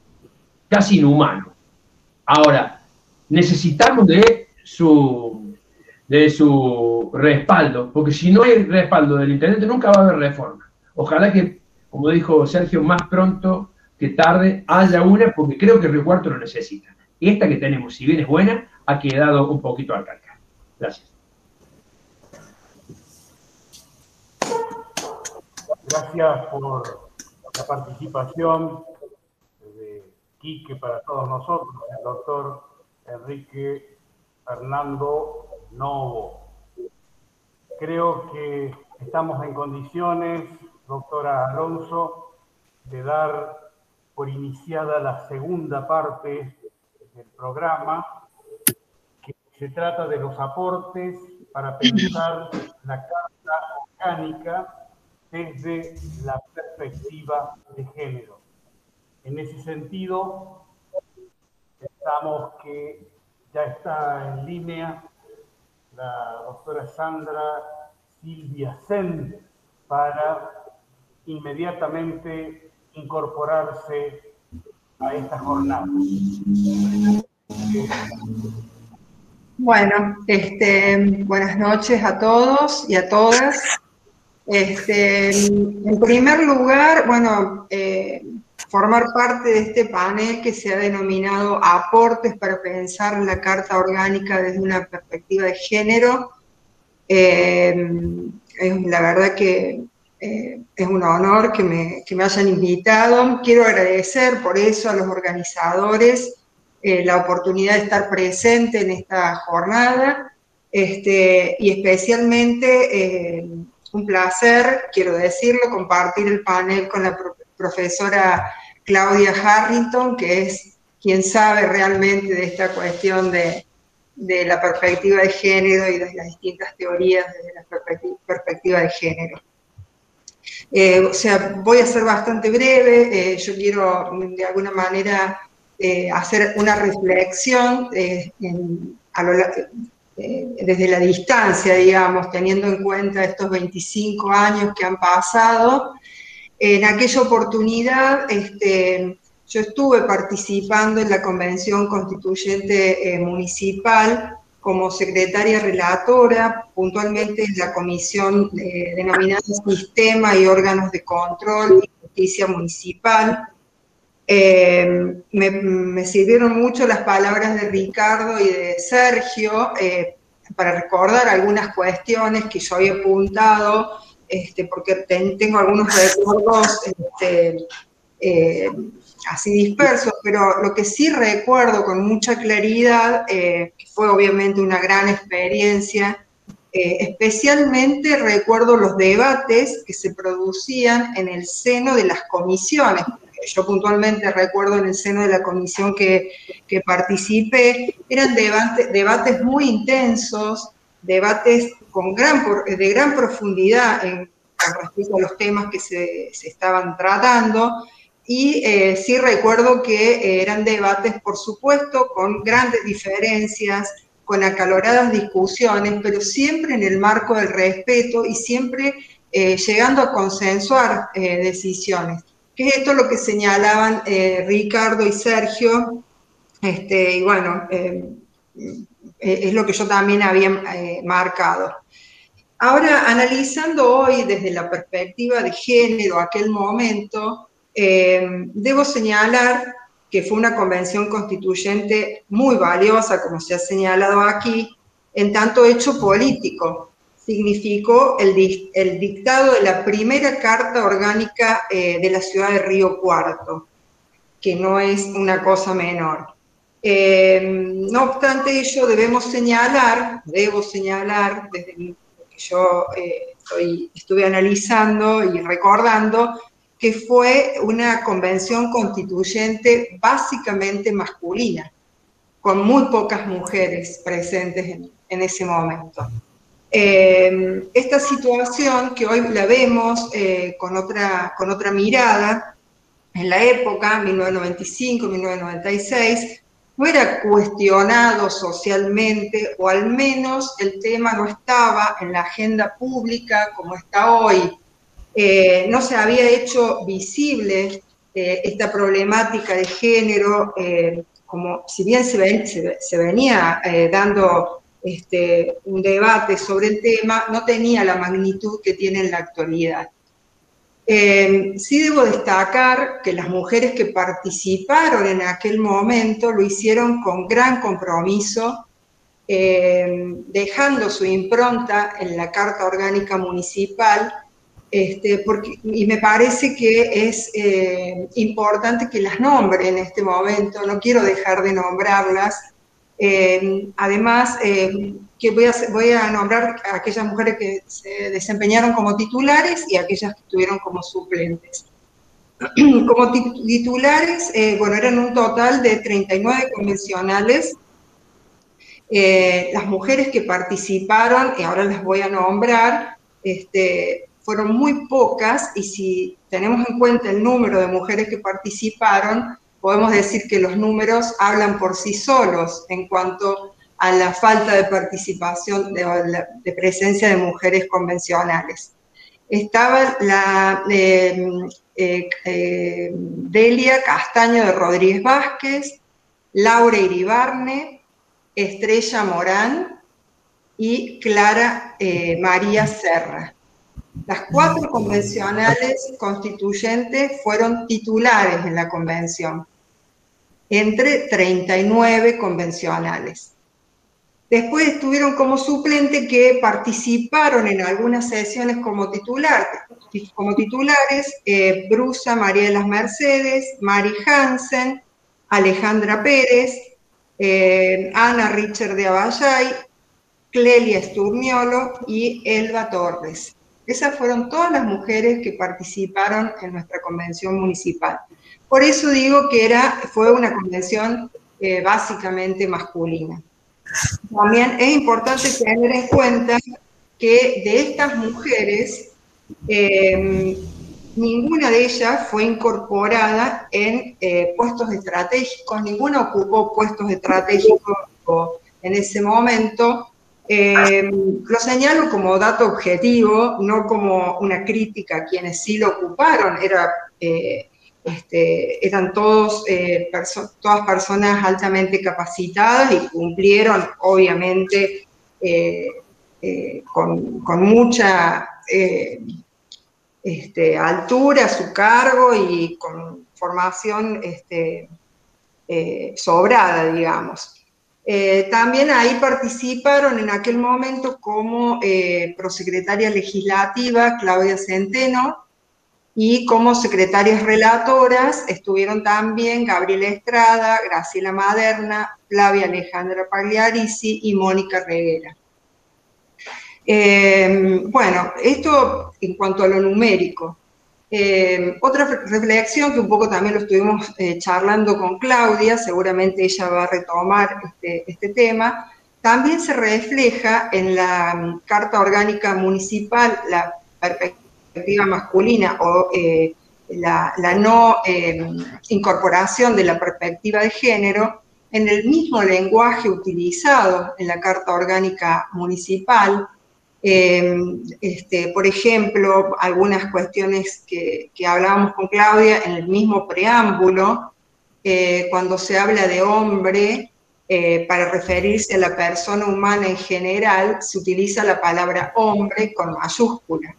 [SPEAKER 8] casi inhumano. Ahora, necesitamos de su, de su respaldo, porque si no hay respaldo del intendente nunca va a haber reforma. Ojalá que, como dijo Sergio, más pronto que tarde haya una, porque creo que Río Cuarto lo necesita. Esta que tenemos, si bien es buena, ha quedado un poquito al calca. Gracias.
[SPEAKER 4] Gracias por la participación de Quique para todos nosotros, el doctor Enrique Fernando Novo. Creo que estamos en condiciones, doctora Alonso, de dar por iniciada la segunda parte del programa, que se trata de los aportes para pensar la Carta Orgánica desde la perspectiva de género. En ese sentido, pensamos que ya está en línea la doctora Sandra Silvia Sen para inmediatamente incorporarse a esta jornada.
[SPEAKER 9] Bueno, este, buenas noches a todos y a todas. Este, en primer lugar, bueno, eh, formar parte de este panel que se ha denominado Aportes para pensar la Carta Orgánica desde una perspectiva de género. Eh, la verdad que eh, es un honor que me, que me, hayan invitado. Quiero agradecer por eso a los organizadores eh, la oportunidad de estar presente en esta jornada este, y especialmente un placer, quiero decirlo, compartir el panel con la profesora Claudia Harrington, que es quien sabe realmente de esta cuestión de, la perspectiva de género y de las distintas teorías desde la perspectiva, de género. Eh, o sea, voy a ser bastante breve, eh, yo quiero de alguna manera eh, hacer una reflexión desde la distancia, digamos, teniendo en cuenta estos 25 años que han pasado. En aquella oportunidad, este, yo estuve participando en la Convención Constituyente Municipal como secretaria relatora, puntualmente en la comisión eh, denominada Sistema y Órganos de Control y Justicia Municipal. Eh, me, sirvieron mucho las palabras de Ricardo y de Sergio para recordar algunas cuestiones que yo había apuntado este, porque tengo algunos recuerdos este, eh, así dispersos, pero lo que sí recuerdo con mucha claridad, eh, fue obviamente una gran experiencia, eh, especialmente recuerdo los debates que se producían en el seno de las comisiones. Yo puntualmente recuerdo en el seno de la comisión que, que participé, eran debates muy intensos, debates con gran, de gran profundidad en, con respecto a los temas que se, estaban tratando. Y eh, sí recuerdo que eh, eran debates, por supuesto, con grandes diferencias, con acaloradas discusiones, pero siempre en el marco del respeto y siempre eh, llegando a consensuar decisiones. Que es esto lo que señalaban Ricardo y Sergio, este, y bueno, es lo que yo también había marcado. Ahora, analizando hoy desde la perspectiva de género aquel momento, eh, debo señalar que fue una convención constituyente muy valiosa, como se ha señalado aquí, en tanto hecho político. Significó el, dictado de la primera carta orgánica eh, de la ciudad de Río Cuarto, que no es una cosa menor. Eh, no obstante ello, debemos señalar, debo señalar desde mi yo eh, estuve analizando y recordando, que fue una convención constituyente básicamente masculina, con muy pocas mujeres presentes en, ese momento. Eh, esta situación que hoy la vemos eh, con, otra, con otra mirada, en la época, 1995, 1996, no era cuestionado socialmente, o al menos el tema no estaba en la agenda pública como está hoy. Eh, no se había hecho visible eh, esta problemática de género, eh, como si bien se, venía dando este, un debate sobre el tema, no tenía la magnitud que tiene en la actualidad. Sí debo destacar que las mujeres que participaron en aquel momento lo hicieron con gran compromiso, dejando su impronta en la Carta Orgánica Municipal, este, y me parece que es eh, importante que las nombre en este momento, no quiero dejar de nombrarlas. además, que voy a, a nombrar a aquellas mujeres que se desempeñaron como titulares y aquellas que estuvieron como suplentes. <clears throat> Como titulares, eh, bueno, eran un total de 39 convencionales. Eh, las mujeres que participaron, y ahora las voy a nombrar, este, fueron muy pocas y si tenemos en cuenta el número de mujeres que participaron, podemos decir que los números hablan por sí solos en cuanto a la falta de participación, de, presencia de mujeres convencionales. Estaba la eh, eh, eh, Delia Castaño de Rodríguez Vázquez, Laura Iribarne, Estrella Morán y Clara María Serra. Las cuatro convencionales constituyentes fueron titulares en la convención, entre 39 convencionales. Después estuvieron como suplente que participaron en algunas sesiones como, titular, como titulares eh, Brusa María de las Mercedes, Mari Hansen, Alejandra Pérez, eh, Ana Richard de Aballay, Clelia Sturmiolo y Elba Torres. Esas fueron todas las mujeres que participaron en nuestra convención municipal. Por eso digo que era, fue una convención eh, básicamente masculina. También es importante tener en cuenta que de estas mujeres, eh, ninguna de ellas fue incorporada en eh, puestos estratégicos, ninguna ocupó puestos estratégicos en ese momento, eh, lo señalo como dato objetivo, no como una crítica a quienes sí lo ocuparon. Eh, este, eran todos, eh, todas personas altamente capacitadas y cumplieron, obviamente, con, con, mucha este, altura su cargo y con formación este, sobrada, digamos. Eh, también ahí participaron en aquel momento como eh, prosecretaria legislativa Claudia Centeno y como secretarias relatoras estuvieron también Gabriela Estrada, Graciela Maderna, Flavia Alejandra Pagliarisi y Mónica Reguera. Eh, bueno, esto en cuanto a lo numérico. Eh, otra reflexión que un poco también lo estuvimos eh, charlando con Claudia, seguramente ella va a retomar este, este, tema, también se refleja en la mm, Carta Orgánica Municipal la perspectiva masculina o eh, la, la, no incorporación de la perspectiva de género en el mismo lenguaje utilizado en la Carta Orgánica Municipal, Em, este, por ejemplo, algunas cuestiones que, hablábamos con Claudia en el mismo preámbulo, eh, cuando se habla de hombre, eh, para referirse a la persona humana en general, se utiliza la palabra hombre con mayúscula.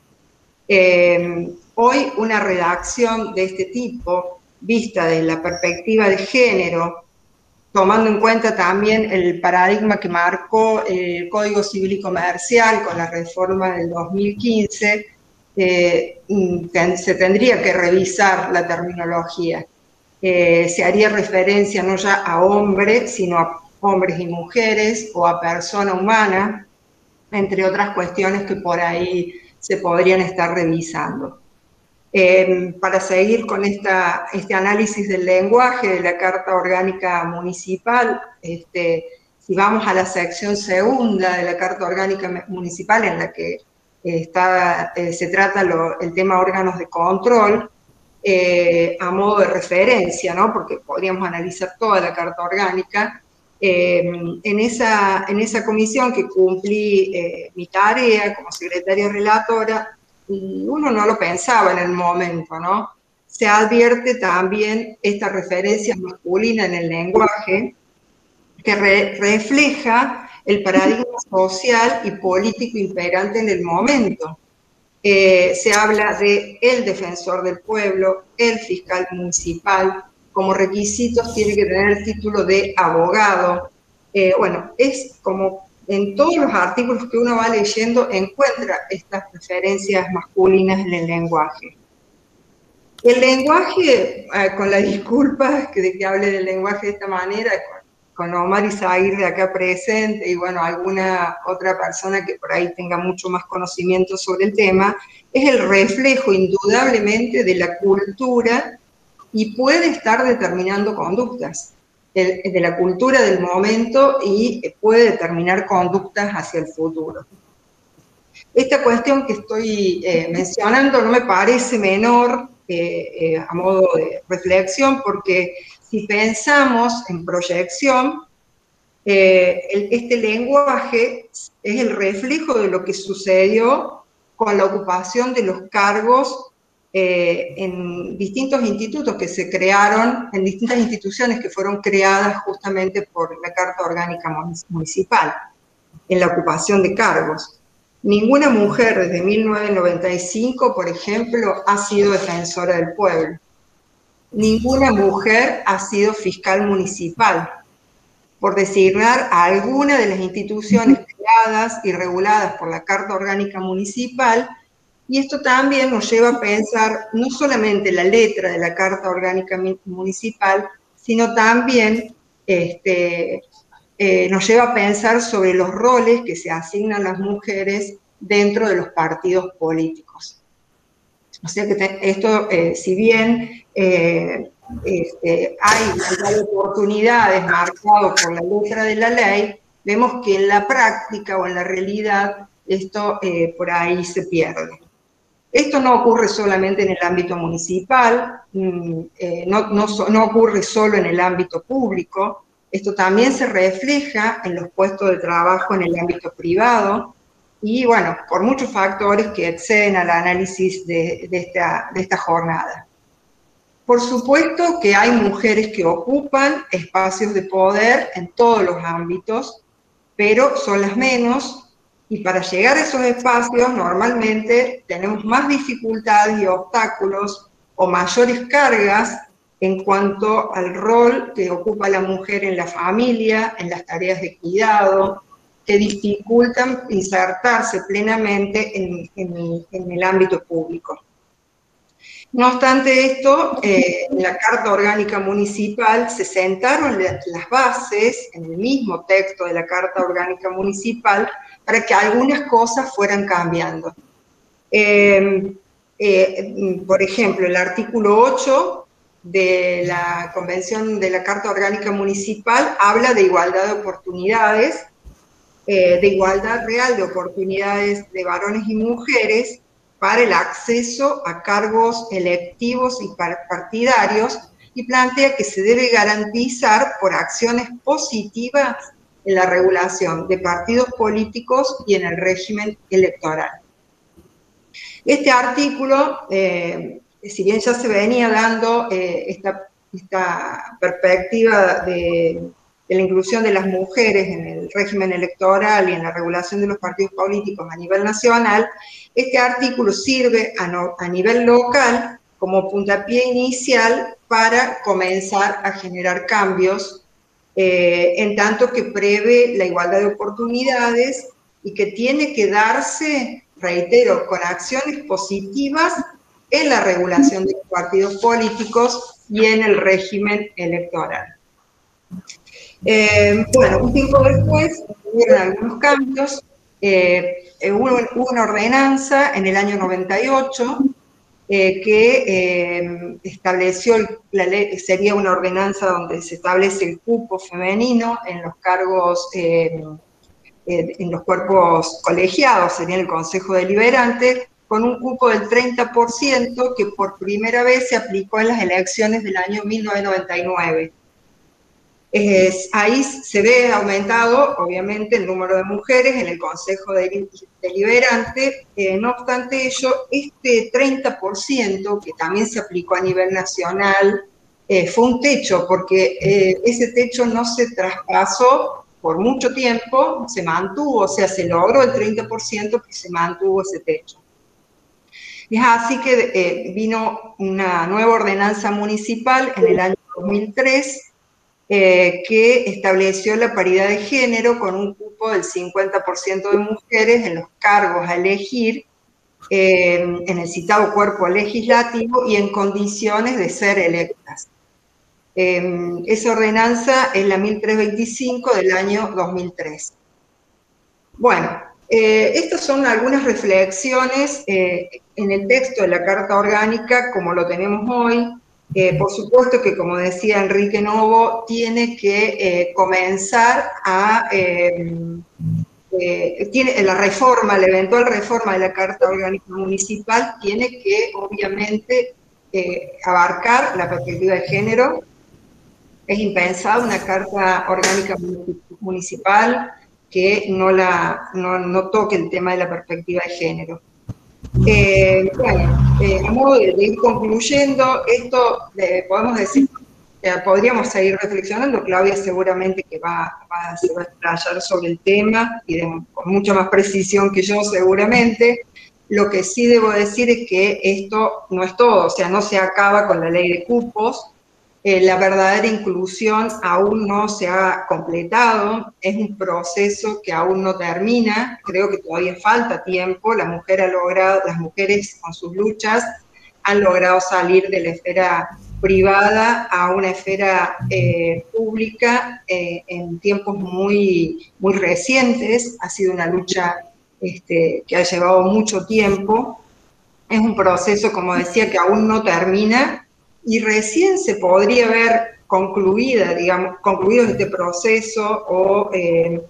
[SPEAKER 9] Em, hoy una redacción de este tipo, vista desde la perspectiva de género, tomando en cuenta también el paradigma que marcó el Código Civil y Comercial con la reforma del 2015, eh, mm, se tendría que revisar la terminología. Eh, se haría referencia no ya a hombre, sino a hombres y mujeres o a persona humana, entre otras cuestiones que por ahí se podrían estar revisando. Em, para seguir con este análisis del lenguaje de la Carta Orgánica Municipal, este, si vamos a la sección segunda de la Carta Orgánica Municipal, en la que está, eh, se trata el tema órganos de control, eh, a modo de referencia, ¿no? porque podríamos analizar toda la Carta Orgánica, em, en, esa, comisión que cumplí eh, mi tarea como secretaria relatora, y uno no lo pensaba en el momento, ¿no? Se advierte también esta referencia masculina en el lenguaje que refleja el paradigma social y político imperante en el momento. Eh, se habla de el defensor del pueblo, el fiscal municipal, como requisitos tiene que tener el título de abogado. Eh, bueno, es como en todos los artículos que uno va leyendo encuentra estas referencias masculinas en el lenguaje. El lenguaje, eh, con la disculpa que de que hable del lenguaje de esta manera, con Omar de acá presente y bueno, alguna otra persona que por ahí tenga mucho más conocimiento sobre el tema, es el reflejo indudablemente de la cultura y puede estar determinando conductas, de la cultura del momento y puede determinar conductas hacia el futuro. Esta cuestión que estoy eh, mencionando no me parece menor eh, eh, a modo de reflexión porque si pensamos en proyección, este lenguaje es el reflejo de lo que sucedió con la ocupación de los cargos en distintos institutos que se crearon, en distintas instituciones que fueron creadas justamente por la Carta Orgánica Municipal, en la ocupación de cargos. Ninguna mujer desde 1995, por ejemplo, ha sido defensora del pueblo. Ninguna mujer ha sido fiscal municipal, por designar a alguna de las instituciones creadas y reguladas por la Carta Orgánica Municipal. Y esto también nos lleva a pensar no solamente la letra de la Carta Orgánica Municipal, sino también este, eh, nos lleva a pensar sobre los roles que se asignan las mujeres dentro de los partidos políticos. O sea que esto, eh, si bien eh, este, hay oportunidades marcadas por la letra de la ley, vemos que en la práctica o en la realidad esto por ahí se pierde. Esto no ocurre solamente en el ámbito municipal, mm, no, no, ocurre solo en el ámbito público, esto también se refleja en los puestos de trabajo en el ámbito privado y, bueno, por muchos factores que exceden al análisis de esta jornada. Por supuesto que hay mujeres que ocupan espacios de poder en todos los ámbitos, pero son las menos y para llegar a esos espacios normalmente tenemos más dificultades y obstáculos o mayores cargas en cuanto al rol que ocupa la mujer en la familia, en las tareas de cuidado, que dificultan insertarse plenamente en, el ámbito público. No obstante esto, eh, en la Carta Orgánica Municipal se sentaron las bases en el mismo texto de la Carta Orgánica Municipal para que algunas cosas fueran cambiando. Eh, eh, por ejemplo, el artículo 8 de la Convención de la Carta Orgánica Municipal habla de igualdad de oportunidades, eh, de igualdad real de oportunidades de varones y mujeres para el acceso a cargos electivos y partidarios y plantea que se debe garantizar por acciones positivas en la regulación de partidos políticos y en el régimen electoral. Este artículo eh, si bien ya se venía dando eh, esta, perspectiva de, la inclusión de las mujeres en el régimen electoral y en la regulación de los partidos políticos a nivel nacional, este artículo sirve a, nivel local como puntapié inicial para comenzar a generar cambios, eh, en tanto que prevé la igualdad de oportunidades y que tiene que darse, reitero, con acciones positivas en la regulación de los partidos políticos y en el régimen electoral. Eh, bueno, un tiempo después hubo algunos cambios. Eh, hubo, una ordenanza en el año 98 eh, que estableció, la ley, sería una ordenanza donde se establece el cupo femenino en los cargos, en los cuerpos colegiados, sería el Consejo Deliberante, con un cupo del 30% que por primera vez se aplicó en las elecciones del año 1999. Ahí se ve aumentado, obviamente, el número de mujeres en el Consejo Deliberante. Eh, no obstante ello, este 30% que también se aplicó a nivel nacional eh, fue un techo, porque eh, ese techo no se traspasó por mucho tiempo, se mantuvo, o sea, se logró el 30% que se mantuvo ese techo. Es así que vino una nueva ordenanza municipal en el año 2003 eh, que estableció la paridad de género con un cupo del 50% de mujeres en los cargos a elegir en el citado cuerpo legislativo y en condiciones de ser electas. Em, esa ordenanza es la 1325 del año 2003. Bueno, eh, estas son algunas reflexiones eh, en el texto de la Carta Orgánica, como lo tenemos hoy. Eh, por supuesto que, como decía Enrique Novo, tiene que comenzar a... Em, tiene, la reforma, la eventual reforma de la Carta Orgánica Municipal tiene que, obviamente, abarcar la perspectiva de género. Es impensable una Carta Orgánica Municipal que no, la, no, toque el tema de la perspectiva de género. Eh, bueno, eh, a modo de, ir concluyendo, esto podemos decir, podríamos seguir reflexionando, Claudia seguramente que va, va, se a explayar sobre el tema y con mucha más precisión que yo seguramente. Lo que sí debo decir es que esto no es todo, o sea, no se acaba con la ley de cupos, eh, la verdadera inclusión aún no se ha completado, es un proceso que aún no termina, creo que todavía falta tiempo, la mujer ha logrado, las mujeres con sus luchas han logrado salir de la esfera privada a una esfera eh, pública eh, en tiempos muy, muy recientes, ha sido una lucha este, que ha llevado mucho tiempo, es un proceso, como decía, que aún no termina, y recién se podría ver concluida, digamos, concluido este proceso o eh,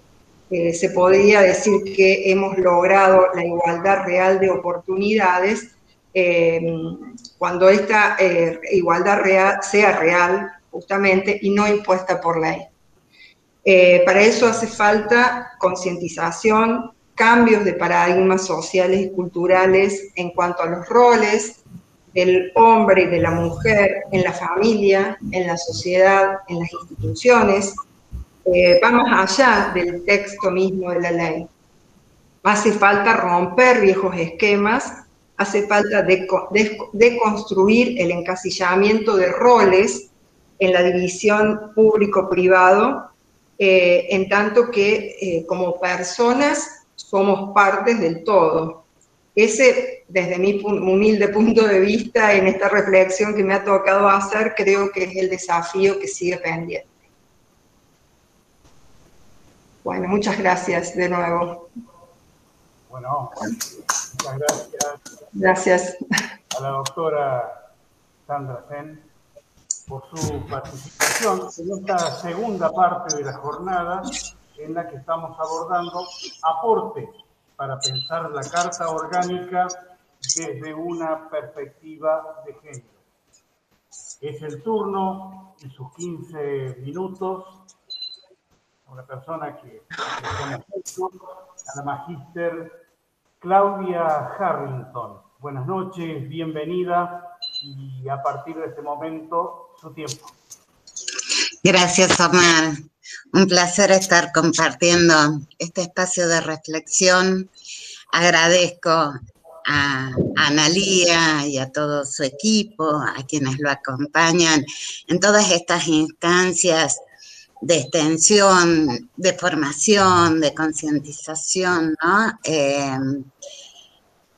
[SPEAKER 9] eh, se podría decir que hemos logrado la igualdad real de oportunidades eh, cuando esta igualdad real sea real justamente y no impuesta por ley. para eso hace falta concientización, cambios de paradigmas sociales y culturales en cuanto a los roles, del hombre y de la mujer en la familia, en la sociedad, en las instituciones, eh, va más allá del texto mismo de la ley. Hace falta romper viejos esquemas, hace falta deconstruir el encasillamiento de roles en la división público-privado, eh, en tanto que eh, como personas somos partes del todo. Ese, desde mi humilde punto de vista, en esta reflexión que me ha tocado hacer, creo que es el desafío que sigue pendiente. Bueno, muchas gracias de nuevo.
[SPEAKER 4] Bueno, muchas gracias.
[SPEAKER 9] Gracias.
[SPEAKER 4] A la doctora Sandra Sen por su participación en esta segunda parte de la jornada en la que estamos abordando aportes para pensar la Carta Orgánica desde una perspectiva de género. Es el turno y sus 15 minutos a una persona que, a la magíster Claudia Harrington. Buenas noches, bienvenida y a partir de este momento su tiempo.
[SPEAKER 10] Gracias, Omar. Un placer estar compartiendo este espacio de reflexión. Agradezco a Analía y a todo su equipo, a quienes lo acompañan en todas estas instancias de extensión, de formación, de concientización, ¿no? Em,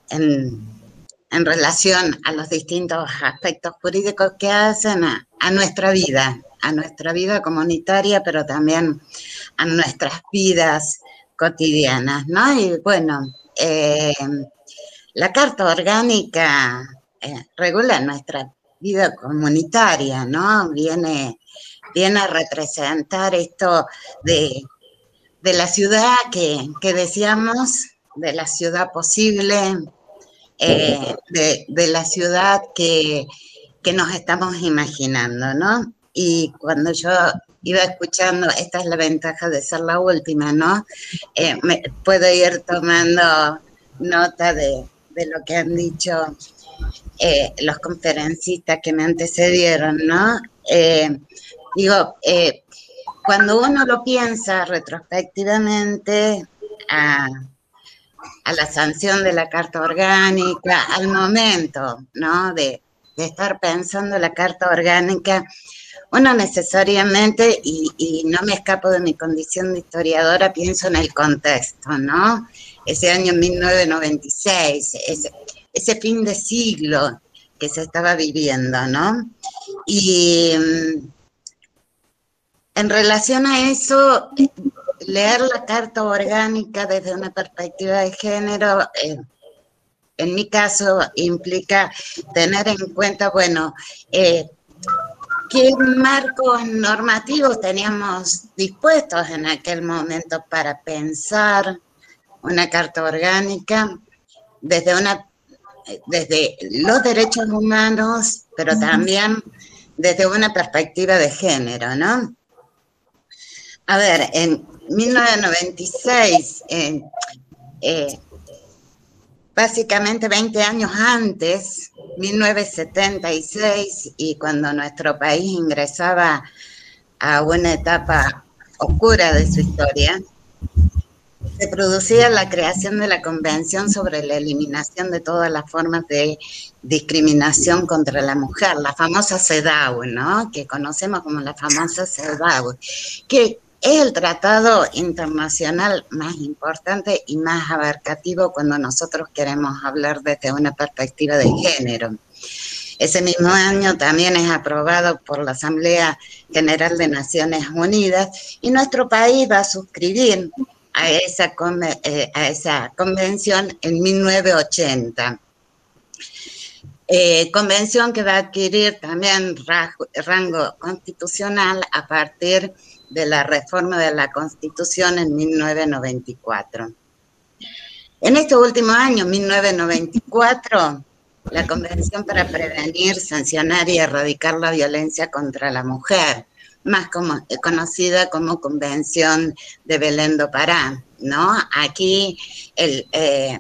[SPEAKER 10] en, relación a los distintos aspectos jurídicos que hacen a nuestra vida, a nuestra vida comunitaria, pero también a nuestras vidas cotidianas, ¿no? Y bueno, eh, la Carta Orgánica eh, regula nuestra vida comunitaria, ¿no? Viene, viene a representar esto de, la ciudad que, decíamos, de la ciudad posible, eh, de, la ciudad que, que nos estamos imaginando, ¿no? Y cuando yo iba escuchando, esta es la ventaja de ser la última, ¿no? Eh, puedo ir tomando nota de, lo que han dicho eh, los conferencistas que me antecedieron, ¿no? Eh, digo, cuando uno lo piensa retrospectivamente a, a, la sanción de la Carta Orgánica, al momento, ¿no? De, de estar pensando la Carta Orgánica, uno necesariamente, y, no me escapo de mi condición de historiadora, pienso en el contexto, ¿no? Ese año 1996, ese, ese fin de siglo que se estaba viviendo, ¿no? Y, en relación a eso, leer la carta orgánica desde una perspectiva de género, eh, en mi caso, implica tener en cuenta, bueno, eh, qué marcos normativos teníamos dispuestos en aquel momento para pensar una carta orgánica desde una desde los derechos humanos, pero también desde una perspectiva de género, ¿no? A ver, en 1996, eh, básicamente 20 años antes, 1976, y cuando nuestro país ingresaba a una etapa oscura de su historia, se producía la creación de la Convención sobre la eliminación de todas las formas de discriminación contra la mujer, la famosa CEDAW, ¿no? Que conocemos como la famosa CEDAW, que es el tratado internacional más importante y más abarcativo cuando nosotros queremos hablar desde una perspectiva de género. Ese mismo año también es aprobado por la Asamblea General de Naciones Unidas y nuestro país va a suscribir a esa, eh, a esa convención en 1980. Eh, convención que va a adquirir también rango constitucional a partir de la reforma de la Constitución en 1994. En este último año, 1994, la Convención para Prevenir, Sancionar y Erradicar la Violencia contra la Mujer, más como, conocida como Convención de Belén do Pará, ¿no? Aquí el, eh,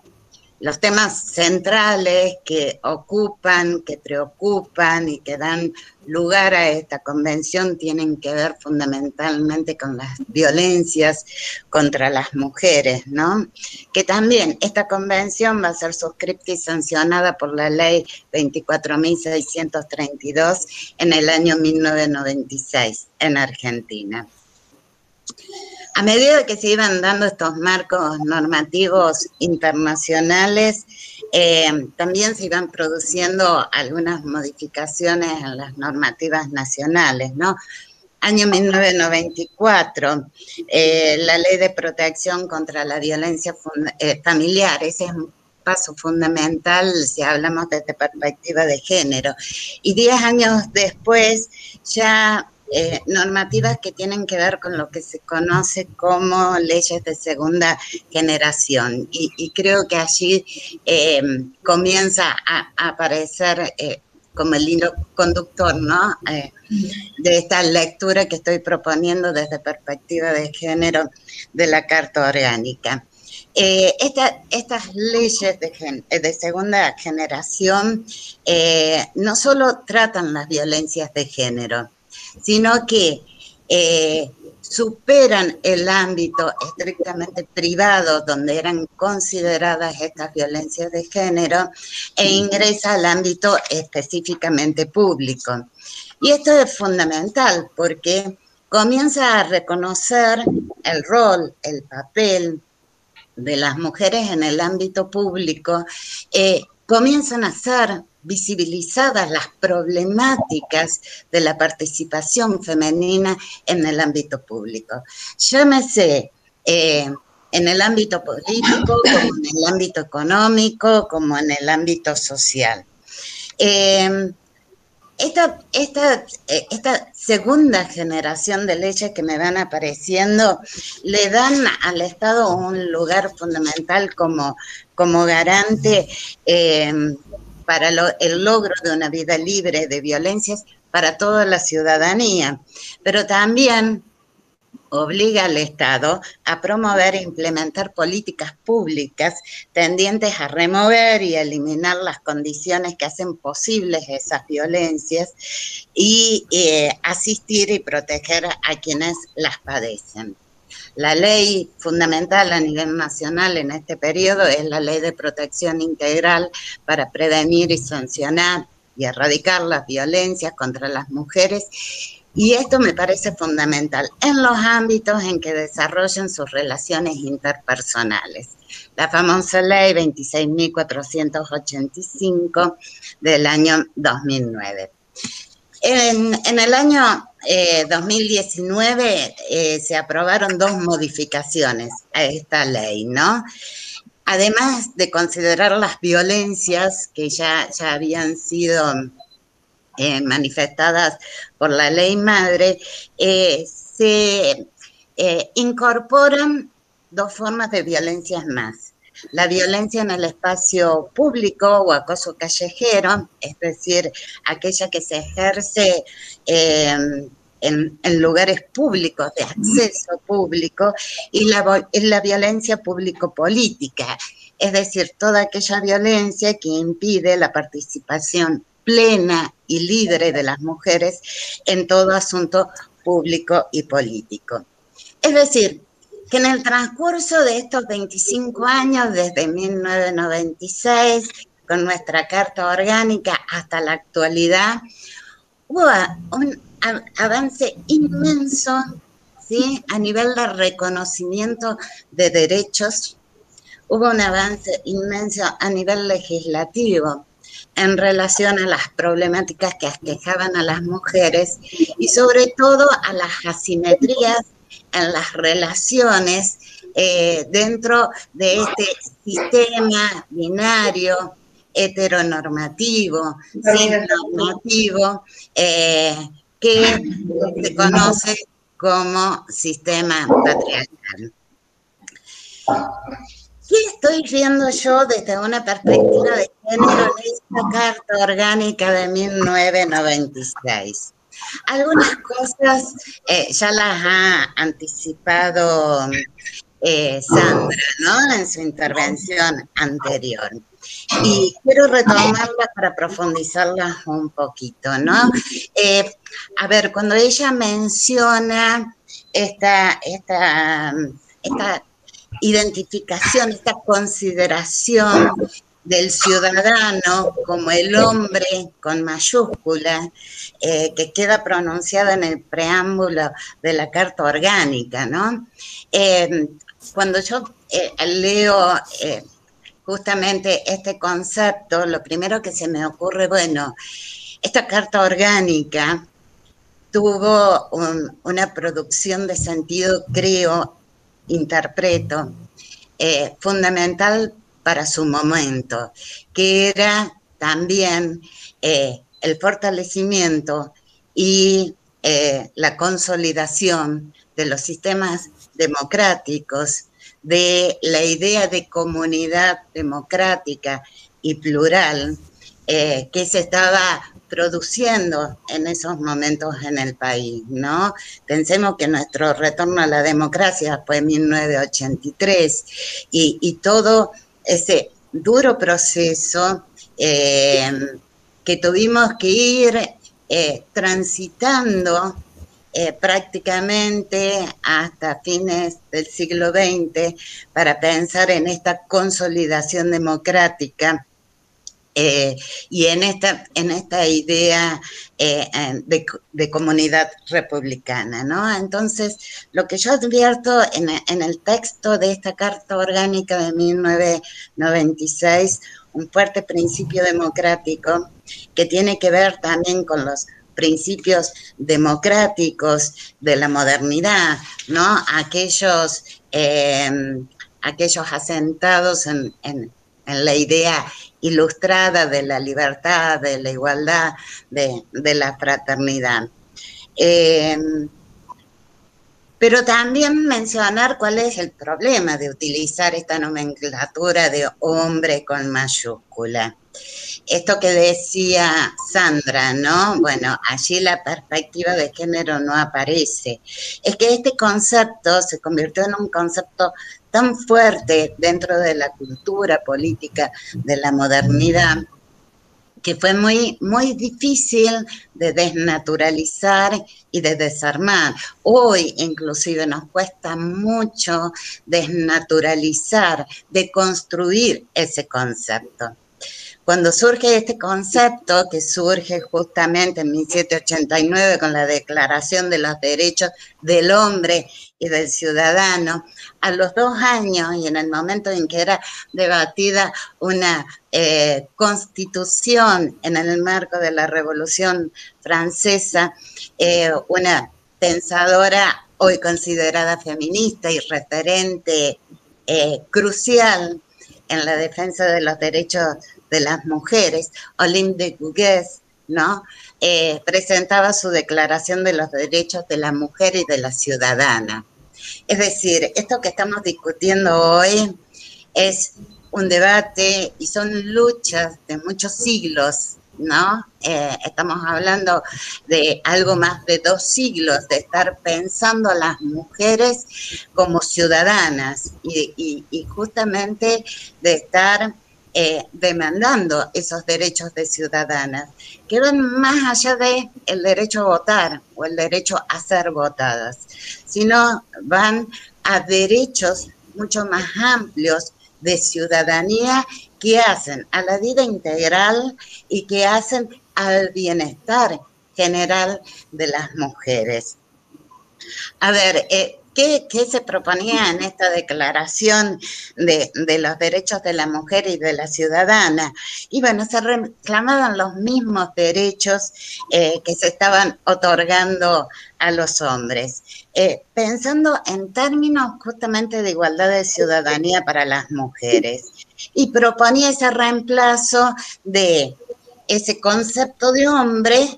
[SPEAKER 10] los temas centrales que ocupan, que preocupan y que dan lugar a esta convención tienen que ver fundamentalmente con las violencias contra las mujeres, ¿no? Que también esta convención va a ser suscripta y sancionada por la ley 24.632 en el año 1996 en Argentina. A medida que se iban dando estos marcos normativos internacionales, eh, también se iban produciendo algunas modificaciones en las normativas nacionales, ¿no? Año 1994, eh, la ley de protección contra la violencia eh, familiar, ese es un paso fundamental si hablamos desde perspectiva de género. Y diez años después ya eh, normativas que tienen que ver con lo que se conoce como leyes de segunda generación. Y, creo que allí eh, comienza a, aparecer eh, como el hilo conductor, ¿no? de esta lectura que estoy proponiendo desde perspectiva de género de la Carta Orgánica. estas leyes de segunda generación no solo tratan las violencias de género, sino que eh, superan el ámbito estrictamente privado donde eran consideradas estas violencias de género e ingresa al ámbito específicamente público. Y esto es fundamental porque comienza a reconocer el rol, el papel de las mujeres en el ámbito público, eh, comienzan a ser visibilizadas las problemáticas de la participación femenina en el ámbito público. Llámese eh, en el ámbito político, como en el ámbito económico, como en el ámbito social. Esta, eh, esta, segunda generación de leyes que me van apareciendo le dan al Estado un lugar fundamental como, como garante para el logro de una vida libre de violencias para toda la ciudadanía, pero también obliga al Estado a promover e implementar políticas públicas tendientes a remover y eliminar las condiciones que hacen posibles esas violencias y eh, asistir y proteger a quienes las padecen. La ley fundamental a nivel nacional en este periodo es la ley de protección integral para prevenir y sancionar y erradicar las violencias contra las mujeres. Y esto me parece fundamental en los ámbitos en que desarrollan sus relaciones interpersonales. La famosa ley 26.485 del año 2009. En, el año 2019 eh, eh, se aprobaron dos modificaciones a esta ley, ¿no? Además de considerar las violencias que ya, ya habían sido eh, manifestadas por la ley madre, se incorporan dos formas de violencias más la violencia en el espacio público o acoso callejero, es decir, aquella que se ejerce em, en, lugares públicos, de acceso público, y la, la violencia público-política, es decir, toda aquella violencia que impide la participación plena y libre de las mujeres en todo asunto público y político. Es decir, que en el transcurso de estos 25 años, desde 1996, con nuestra Carta Orgánica hasta la actualidad, hubo un avance inmenso ¿sí? a nivel de reconocimiento de derechos, hubo un avance inmenso a nivel legislativo en relación a las problemáticas que aquejaban a las mujeres y sobre todo a las asimetrías en las relaciones eh, dentro de este sistema binario heteronormativo, normativo, eh, que se conoce como sistema patriarcal. ¿Qué estoy viendo yo desde una perspectiva de género en esta Carta Orgánica de 1996? Algunas cosas eh, ya las ha anticipado eh, Sandra, ¿no? En su intervención anterior. Y quiero retomarlas para profundizarlas un poquito, ¿no? Eh, a ver, cuando ella menciona esta, esta, esta identificación, esta consideración del ciudadano como el hombre con mayúscula eh, que queda pronunciada en el preámbulo de la Carta Orgánica, ¿no? Eh, cuando yo eh, leo justamente este concepto, lo primero que se me ocurre, bueno, esta Carta Orgánica tuvo una producción de sentido, creo, interpreto, fundamental para su momento, que era también eh, el fortalecimiento y eh, la consolidación de los sistemas democráticos, de la idea de comunidad democrática y plural eh, que se estaba produciendo en esos momentos en el país, ¿no? Pensemos que nuestro retorno a la democracia fue en 1983 y, y todo ese duro proceso eh, que tuvimos que ir eh, transitando eh, prácticamente hasta fines del siglo XX para pensar en esta consolidación democrática eh, y en esta, en esta idea eh, de, comunidad republicana, ¿no? Entonces, lo que yo advierto en, el texto de esta Carta Orgánica de 1996, un fuerte principio democrático que tiene que ver también con los principios democráticos de la modernidad, ¿no? Aquellos, eh, aquellos asentados en, en la idea ilustrada de la libertad, de la igualdad, de, la fraternidad. Em, pero también mencionar cuál es el problema de utilizar esta nomenclatura de hombre con mayúscula. Esto que decía Sandra, ¿no? Bueno, allí la perspectiva de género no aparece. Es que este concepto se convirtió en un concepto tan fuerte dentro de la cultura política de la modernidad que fue muy, muy difícil de desnaturalizar y de desarmar. Hoy inclusive nos cuesta mucho desnaturalizar, de construir ese concepto. cuando surge este concepto, que surge justamente en 1789 con la Declaración de los Derechos del Hombre y del Ciudadano, a los dos años y en el momento en que era debatida una eh, constitución en el marco de la Revolución Francesa, eh, una pensadora hoy considerada feminista y referente eh, crucial en la defensa de los derechos de las mujeres, Olympe de Gouges, ¿no? Eh, presentaba su declaración de los derechos de la mujer y de la ciudadana. Es decir, esto que estamos discutiendo hoy es un debate y son luchas de muchos siglos, ¿no? Eh, estamos hablando de algo más de dos siglos, de estar pensando a las mujeres como ciudadanas y justamente de estar eh, demandando esos derechos de ciudadanas, que van más allá de el derecho a votar o el derecho a ser votadas, sino van a derechos mucho más amplios de ciudadanía que hacen a la vida integral y que hacen al bienestar general de las mujeres. A ver, eh, ¿Qué, se proponía en esta declaración de, los derechos de la mujer y de la ciudadana? Y bueno, se reclamaban los mismos derechos eh, que se estaban otorgando a los hombres, eh, pensando en términos justamente de igualdad de ciudadanía para las mujeres. Y proponía ese reemplazo de ese concepto de hombre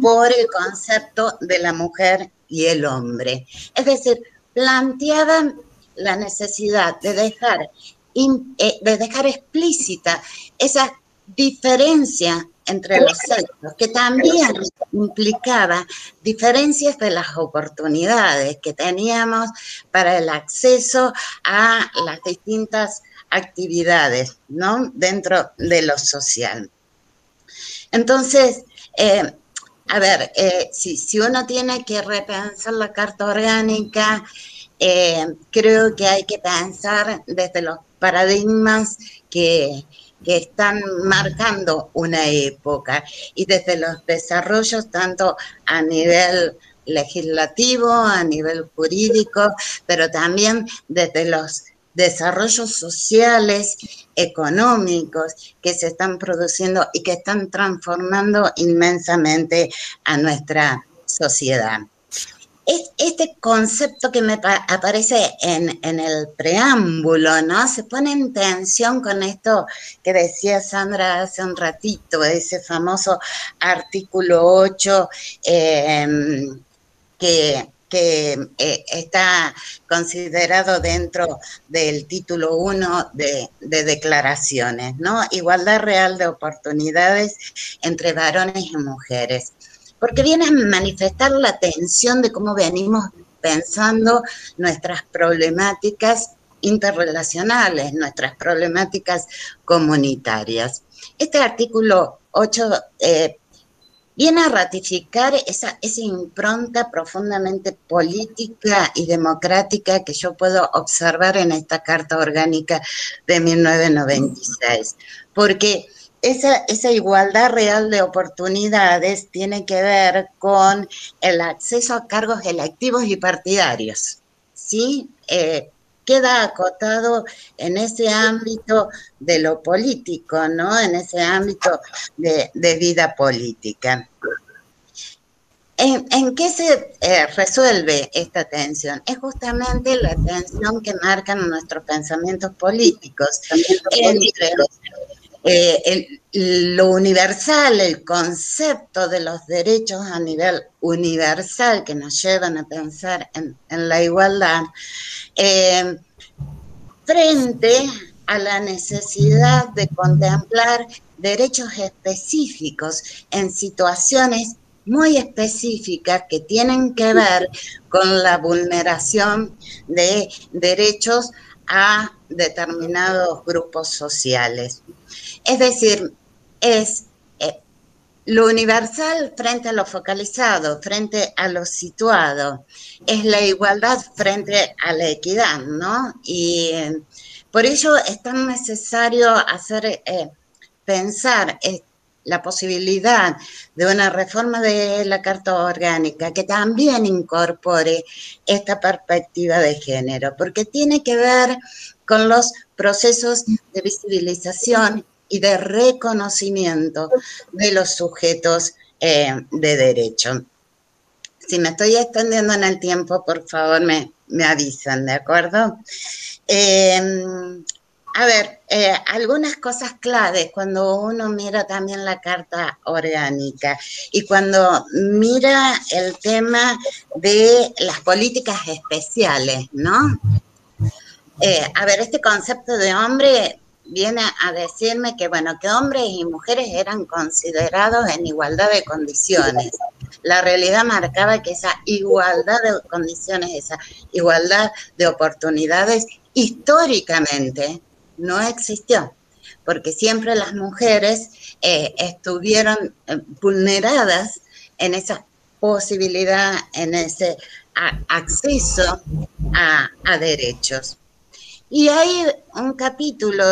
[SPEAKER 10] por el concepto de la mujer y el hombre. Es decir, planteaban la necesidad de dejar, eh, de dejar explícita esa diferencia entre los sexos, que también implicaba diferencias de las oportunidades que teníamos para el acceso a las distintas actividades, ¿no? Dentro de lo social. Entonces, eh, a ver, eh, si, uno tiene que repensar la carta orgánica, eh, creo que hay que pensar desde los paradigmas que, están marcando una época y desde los desarrollos tanto a nivel legislativo, a nivel jurídico, pero también desde los desarrollos sociales, económicos que se están produciendo y que están transformando inmensamente a nuestra sociedad. Este concepto que me aparece en, el preámbulo, ¿no? Se pone en tensión con esto que decía Sandra hace un ratito, ese famoso artículo 8 em, que que eh, está considerado dentro del título 1 de, declaraciones, ¿no? Igualdad real de oportunidades entre varones y mujeres. Porque viene a manifestar la tensión de cómo venimos pensando nuestras problemáticas interrelacionales, nuestras problemáticas comunitarias. Este artículo 8 viene a ratificar esa, impronta profundamente política y democrática que yo puedo observar en esta Carta Orgánica de 1996. Porque esa, esa, igualdad real de oportunidades tiene que ver con el acceso a cargos electivos y partidarios. ¿sí? Eh, queda acotado en ese ámbito de lo político, ¿no? En ese ámbito de, vida política. ¿En, qué se eh, resuelve esta tensión? Es justamente la tensión que marcan nuestros pensamientos políticos entre eh, lo universal, el concepto de los derechos a nivel universal que nos llevan a pensar en, la igualdad, eh, frente a la necesidad de contemplar derechos específicos en situaciones muy específicas que tienen que ver con la vulneración de derechos a determinados grupos sociales. Es decir, es eh, lo universal frente a lo focalizado, frente a lo situado, es la igualdad frente a la equidad, ¿no? Y eh, por ello es tan necesario hacer, eh, pensar la posibilidad de una reforma de la Carta Orgánica que también incorpore esta perspectiva de género, porque tiene que ver con los procesos de visibilización y de reconocimiento de los sujetos eh, de derecho. Si me estoy extendiendo en el tiempo, por favor me, me avisan, ¿de acuerdo? Eh, a ver, eh, algunas cosas claves cuando uno mira también la carta orgánica y cuando mira el tema de las políticas especiales, ¿no? Eh, a ver, este concepto de hombre viene a decirme que, bueno, que hombres y mujeres eran considerados en igualdad de condiciones. La realidad marcaba que esa igualdad de condiciones, esa igualdad de oportunidades, históricamente no existió, porque siempre las mujeres eh, estuvieron eh, vulneradas en esa posibilidad, en ese acceso a, derechos. Y hay un capítulo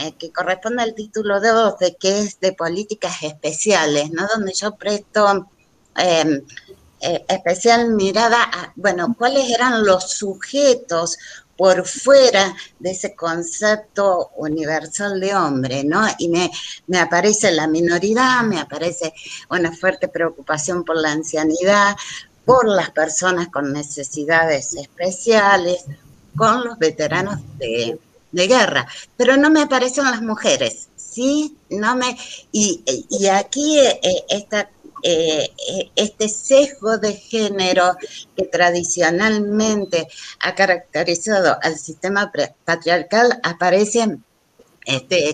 [SPEAKER 10] eh, que corresponde al título 12, que es de políticas especiales, ¿no? Donde yo presto em, especial mirada a, bueno, cuáles eran los sujetos por fuera de ese concepto universal de hombre, ¿no? Y me, me, aparece la minoridad, me aparece una fuerte preocupación por la ancianidad, por las personas con necesidades especiales, con los veteranos de, de guerra, pero no me aparecen las mujeres, ¿sí? No me, y, y aquí eh, eh, este sesgo de género que tradicionalmente ha caracterizado al sistema patriarcal aparece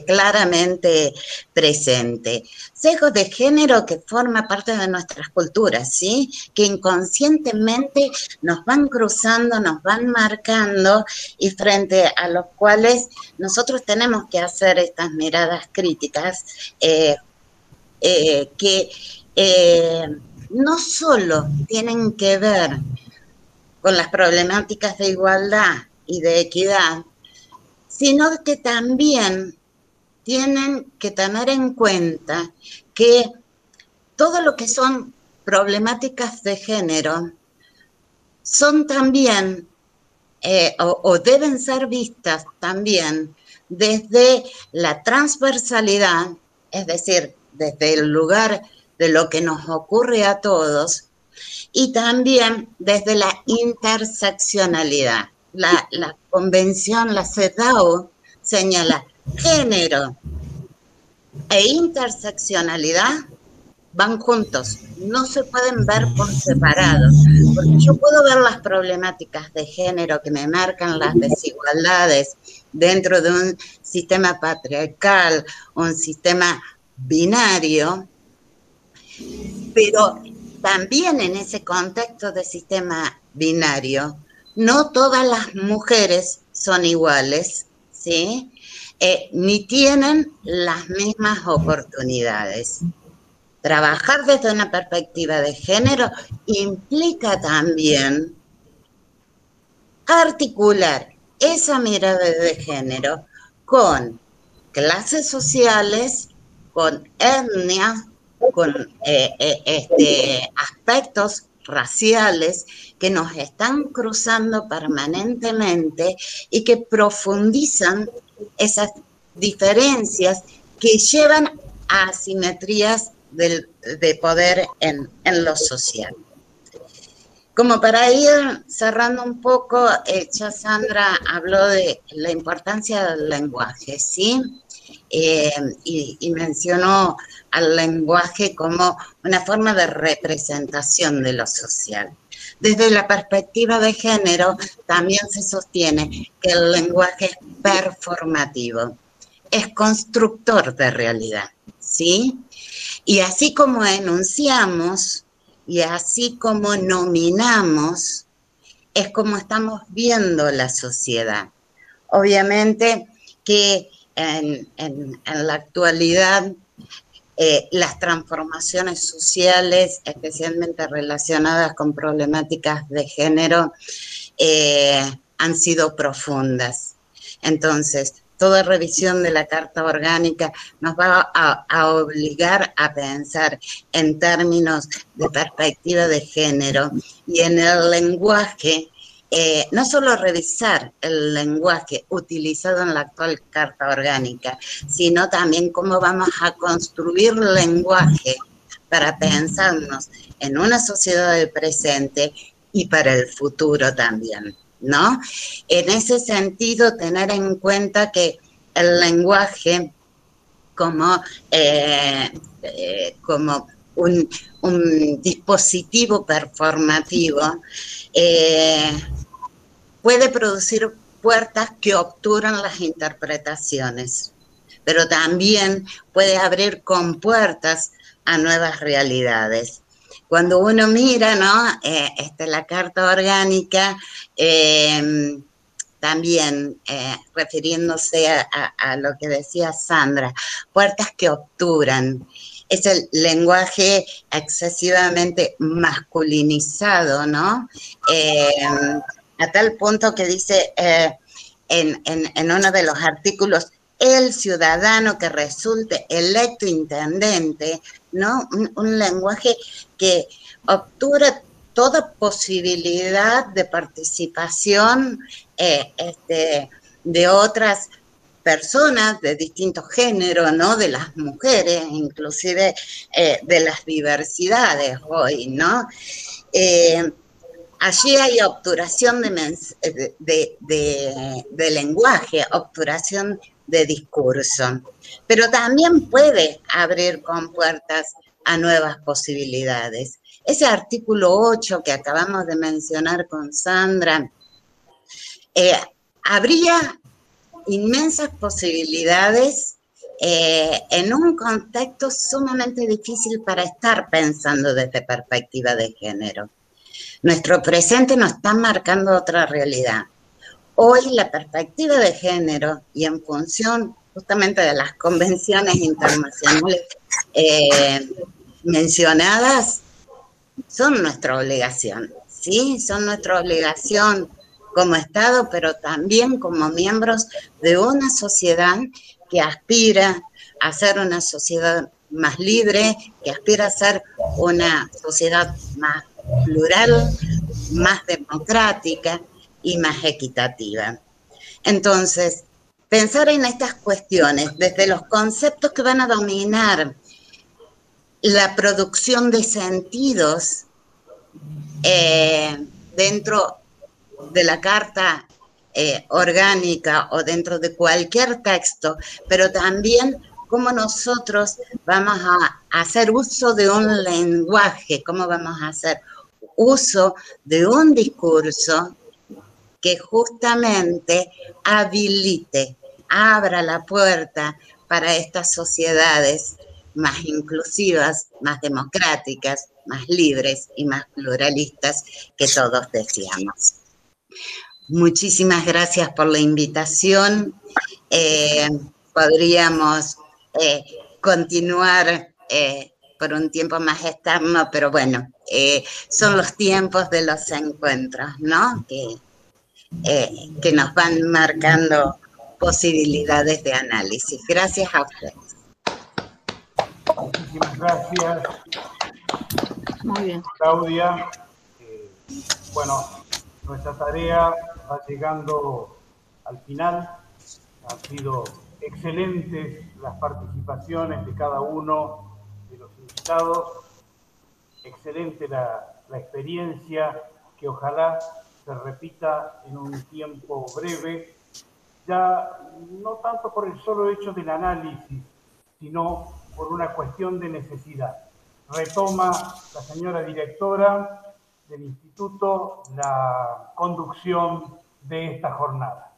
[SPEAKER 10] claramente presente. Sesgo de género que forma parte de nuestras culturas, ¿sí? Que inconscientemente nos van cruzando, nos van marcando y frente a los cuales nosotros tenemos que hacer estas miradas críticas eh, que eh, no solo tienen que ver con las problemáticas de igualdad y de equidad, sino que también tienen que tener en cuenta que todo lo que son problemáticas de género son también eh, o, deben ser vistas también desde la transversalidad, es decir, desde el lugar de lo que nos ocurre a todos y también desde la interseccionalidad. La, convención, la CEDAW, señala género e interseccionalidad van juntos, no se pueden ver por separado, porque yo puedo ver las problemáticas de género que me marcan las desigualdades dentro de un sistema patriarcal, un sistema binario, pero también en ese contexto de sistema binario, no todas las mujeres son iguales, ¿sí? Eh, ni tienen las mismas oportunidades. Trabajar desde una perspectiva de género implica también articular esa mirada de género con clases sociales, con etnias, con eh, eh, este, aspectos raciales que nos están cruzando permanentemente y que profundizan esas diferencias que llevan a asimetrías de poder en, en, lo social. Como para ir cerrando un poco, eh, ya Sandra habló de la importancia del lenguaje, ¿sí? Eh, y, mencionó al lenguaje como una forma de representación de lo social. Desde la perspectiva de género, también se sostiene que el lenguaje es performativo, es constructor de realidad, ¿sí? Y así como enunciamos y así como nominamos, es como estamos viendo la sociedad. Obviamente que en, la actualidad eh, las transformaciones sociales, especialmente relacionadas con problemáticas de género, eh, han sido profundas. Entonces, toda revisión de la Carta Orgánica nos va a, obligar a pensar en términos de perspectiva de género y en el lenguaje, eh, no solo revisar el lenguaje utilizado en la actual Carta Orgánica, sino también cómo vamos a construir lenguaje para pensarnos en una sociedad del presente y para el futuro también. ¿no? En ese sentido, tener en cuenta que el lenguaje como, eh, eh, como un, dispositivo performativo eh, puede producir puertas que obturan las interpretaciones, pero también puede abrir compuertas a nuevas realidades cuando uno mira, ¿no? Eh, este, la carta orgánica, em, también eh, refiriéndose a, lo que decía Sandra, puertas que obturan. Es el lenguaje excesivamente masculinizado, ¿no? Em, a tal punto que dice eh, en, en uno de los artículos, el ciudadano que resulte electo intendente, ¿no? Un, lenguaje que obtura toda posibilidad de participación eh, este, de otras personas de distintos géneros, ¿no? De las mujeres, inclusive eh, de las diversidades hoy, ¿no? Eh, allí hay obturación de, lenguaje, obturación de discurso, pero también puede abrir compuertas a nuevas posibilidades. Ese artículo 8 que acabamos de mencionar con Sandra, eh, habría inmensas posibilidades eh, en un contexto sumamente difícil para estar pensando desde perspectiva de género. Nuestro presente nos está marcando otra realidad. Hoy la perspectiva de género y en función justamente de las convenciones internacionales eh, mencionadas, son nuestra obligación, ¿sí? Son nuestra obligación como Estado, pero también como miembros de una sociedad que aspira a ser una sociedad más libre, que aspira a ser una sociedad más plural, más democrática, y más equitativa. Entonces, pensar en estas cuestiones desde los conceptos que van a dominar la producción de sentidos eh, dentro de la carta eh, orgánica o dentro de cualquier texto, pero también cómo nosotros vamos a hacer uso de un lenguaje, cómo vamos a hacer uso de un discurso que justamente habilite, abra la puerta para estas sociedades más inclusivas, más democráticas, más libres y más pluralistas que todos deseamos. Muchísimas gracias por la invitación. Eh, podríamos eh, continuar eh, por un tiempo más externo, pero bueno, son los tiempos de los encuentros, ¿no? Que eh, que nos van marcando posibilidades de análisis. Gracias a ustedes.
[SPEAKER 4] Muchísimas gracias.
[SPEAKER 3] Muy bien.
[SPEAKER 4] Claudia. Eh, bueno, nuestra tarea va llegando al final. Han sido excelentes las participaciones de cada uno de los invitados. Excelente la, la experiencia que ojalá se repita en un tiempo breve, ya no tanto por el solo hecho del análisis, sino por una cuestión de necesidad. Retoma la señora directora del instituto la conducción de esta jornada.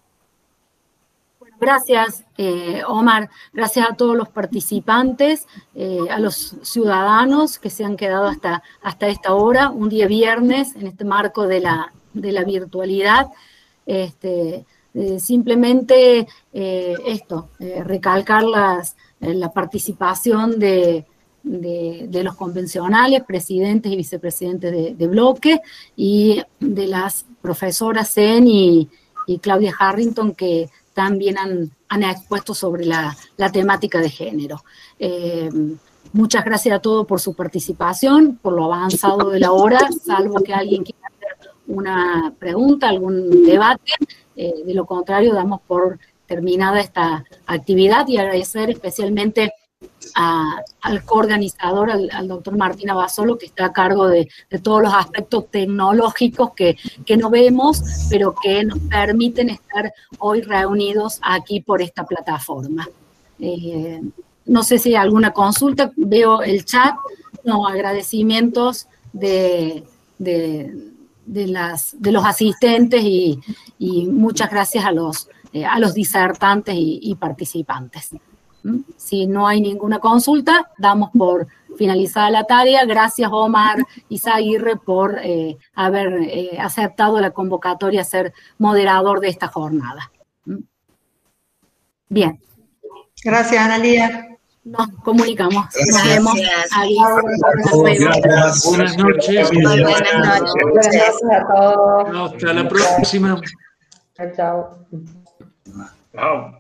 [SPEAKER 3] Gracias, eh, Omar. Gracias a todos los participantes, eh, a los ciudadanos que se han quedado hasta, hasta esta hora, un día viernes, en este marco de la, de la virtualidad. Este, eh, simplemente esto, recalcar las, la participación de, los convencionales, presidentes y vicepresidentes de, bloque, y de las profesoras Zen y, Claudia Harrington que también han, han expuesto sobre la, la, temática de género. Eh, muchas gracias a todos por su participación, por lo avanzado de la hora, salvo que alguien quiera hacer una pregunta, algún debate. Eh, de lo contrario, damos por terminada esta actividad y agradecer especialmente al coorganizador, al, doctor Martín Abasolo, que está a cargo de, todos los aspectos tecnológicos que, no vemos, pero que nos permiten estar hoy reunidos aquí por esta plataforma. Eh, no sé si hay alguna consulta, veo el chat, no, agradecimientos de, de los asistentes y, muchas gracias a los, eh, a los disertantes y participantes. Si no hay ninguna consulta, damos por finalizada la tarea. Gracias, Omar Isaguirre, por eh, haber eh, aceptado la convocatoria a ser moderador de esta jornada. Bien.
[SPEAKER 9] Gracias, Analia.
[SPEAKER 3] Nos comunicamos. Nos vemos.
[SPEAKER 6] Buenas noches.
[SPEAKER 9] Buenas noches. a todos.
[SPEAKER 6] Hasta la próxima.
[SPEAKER 9] Chao. Chao.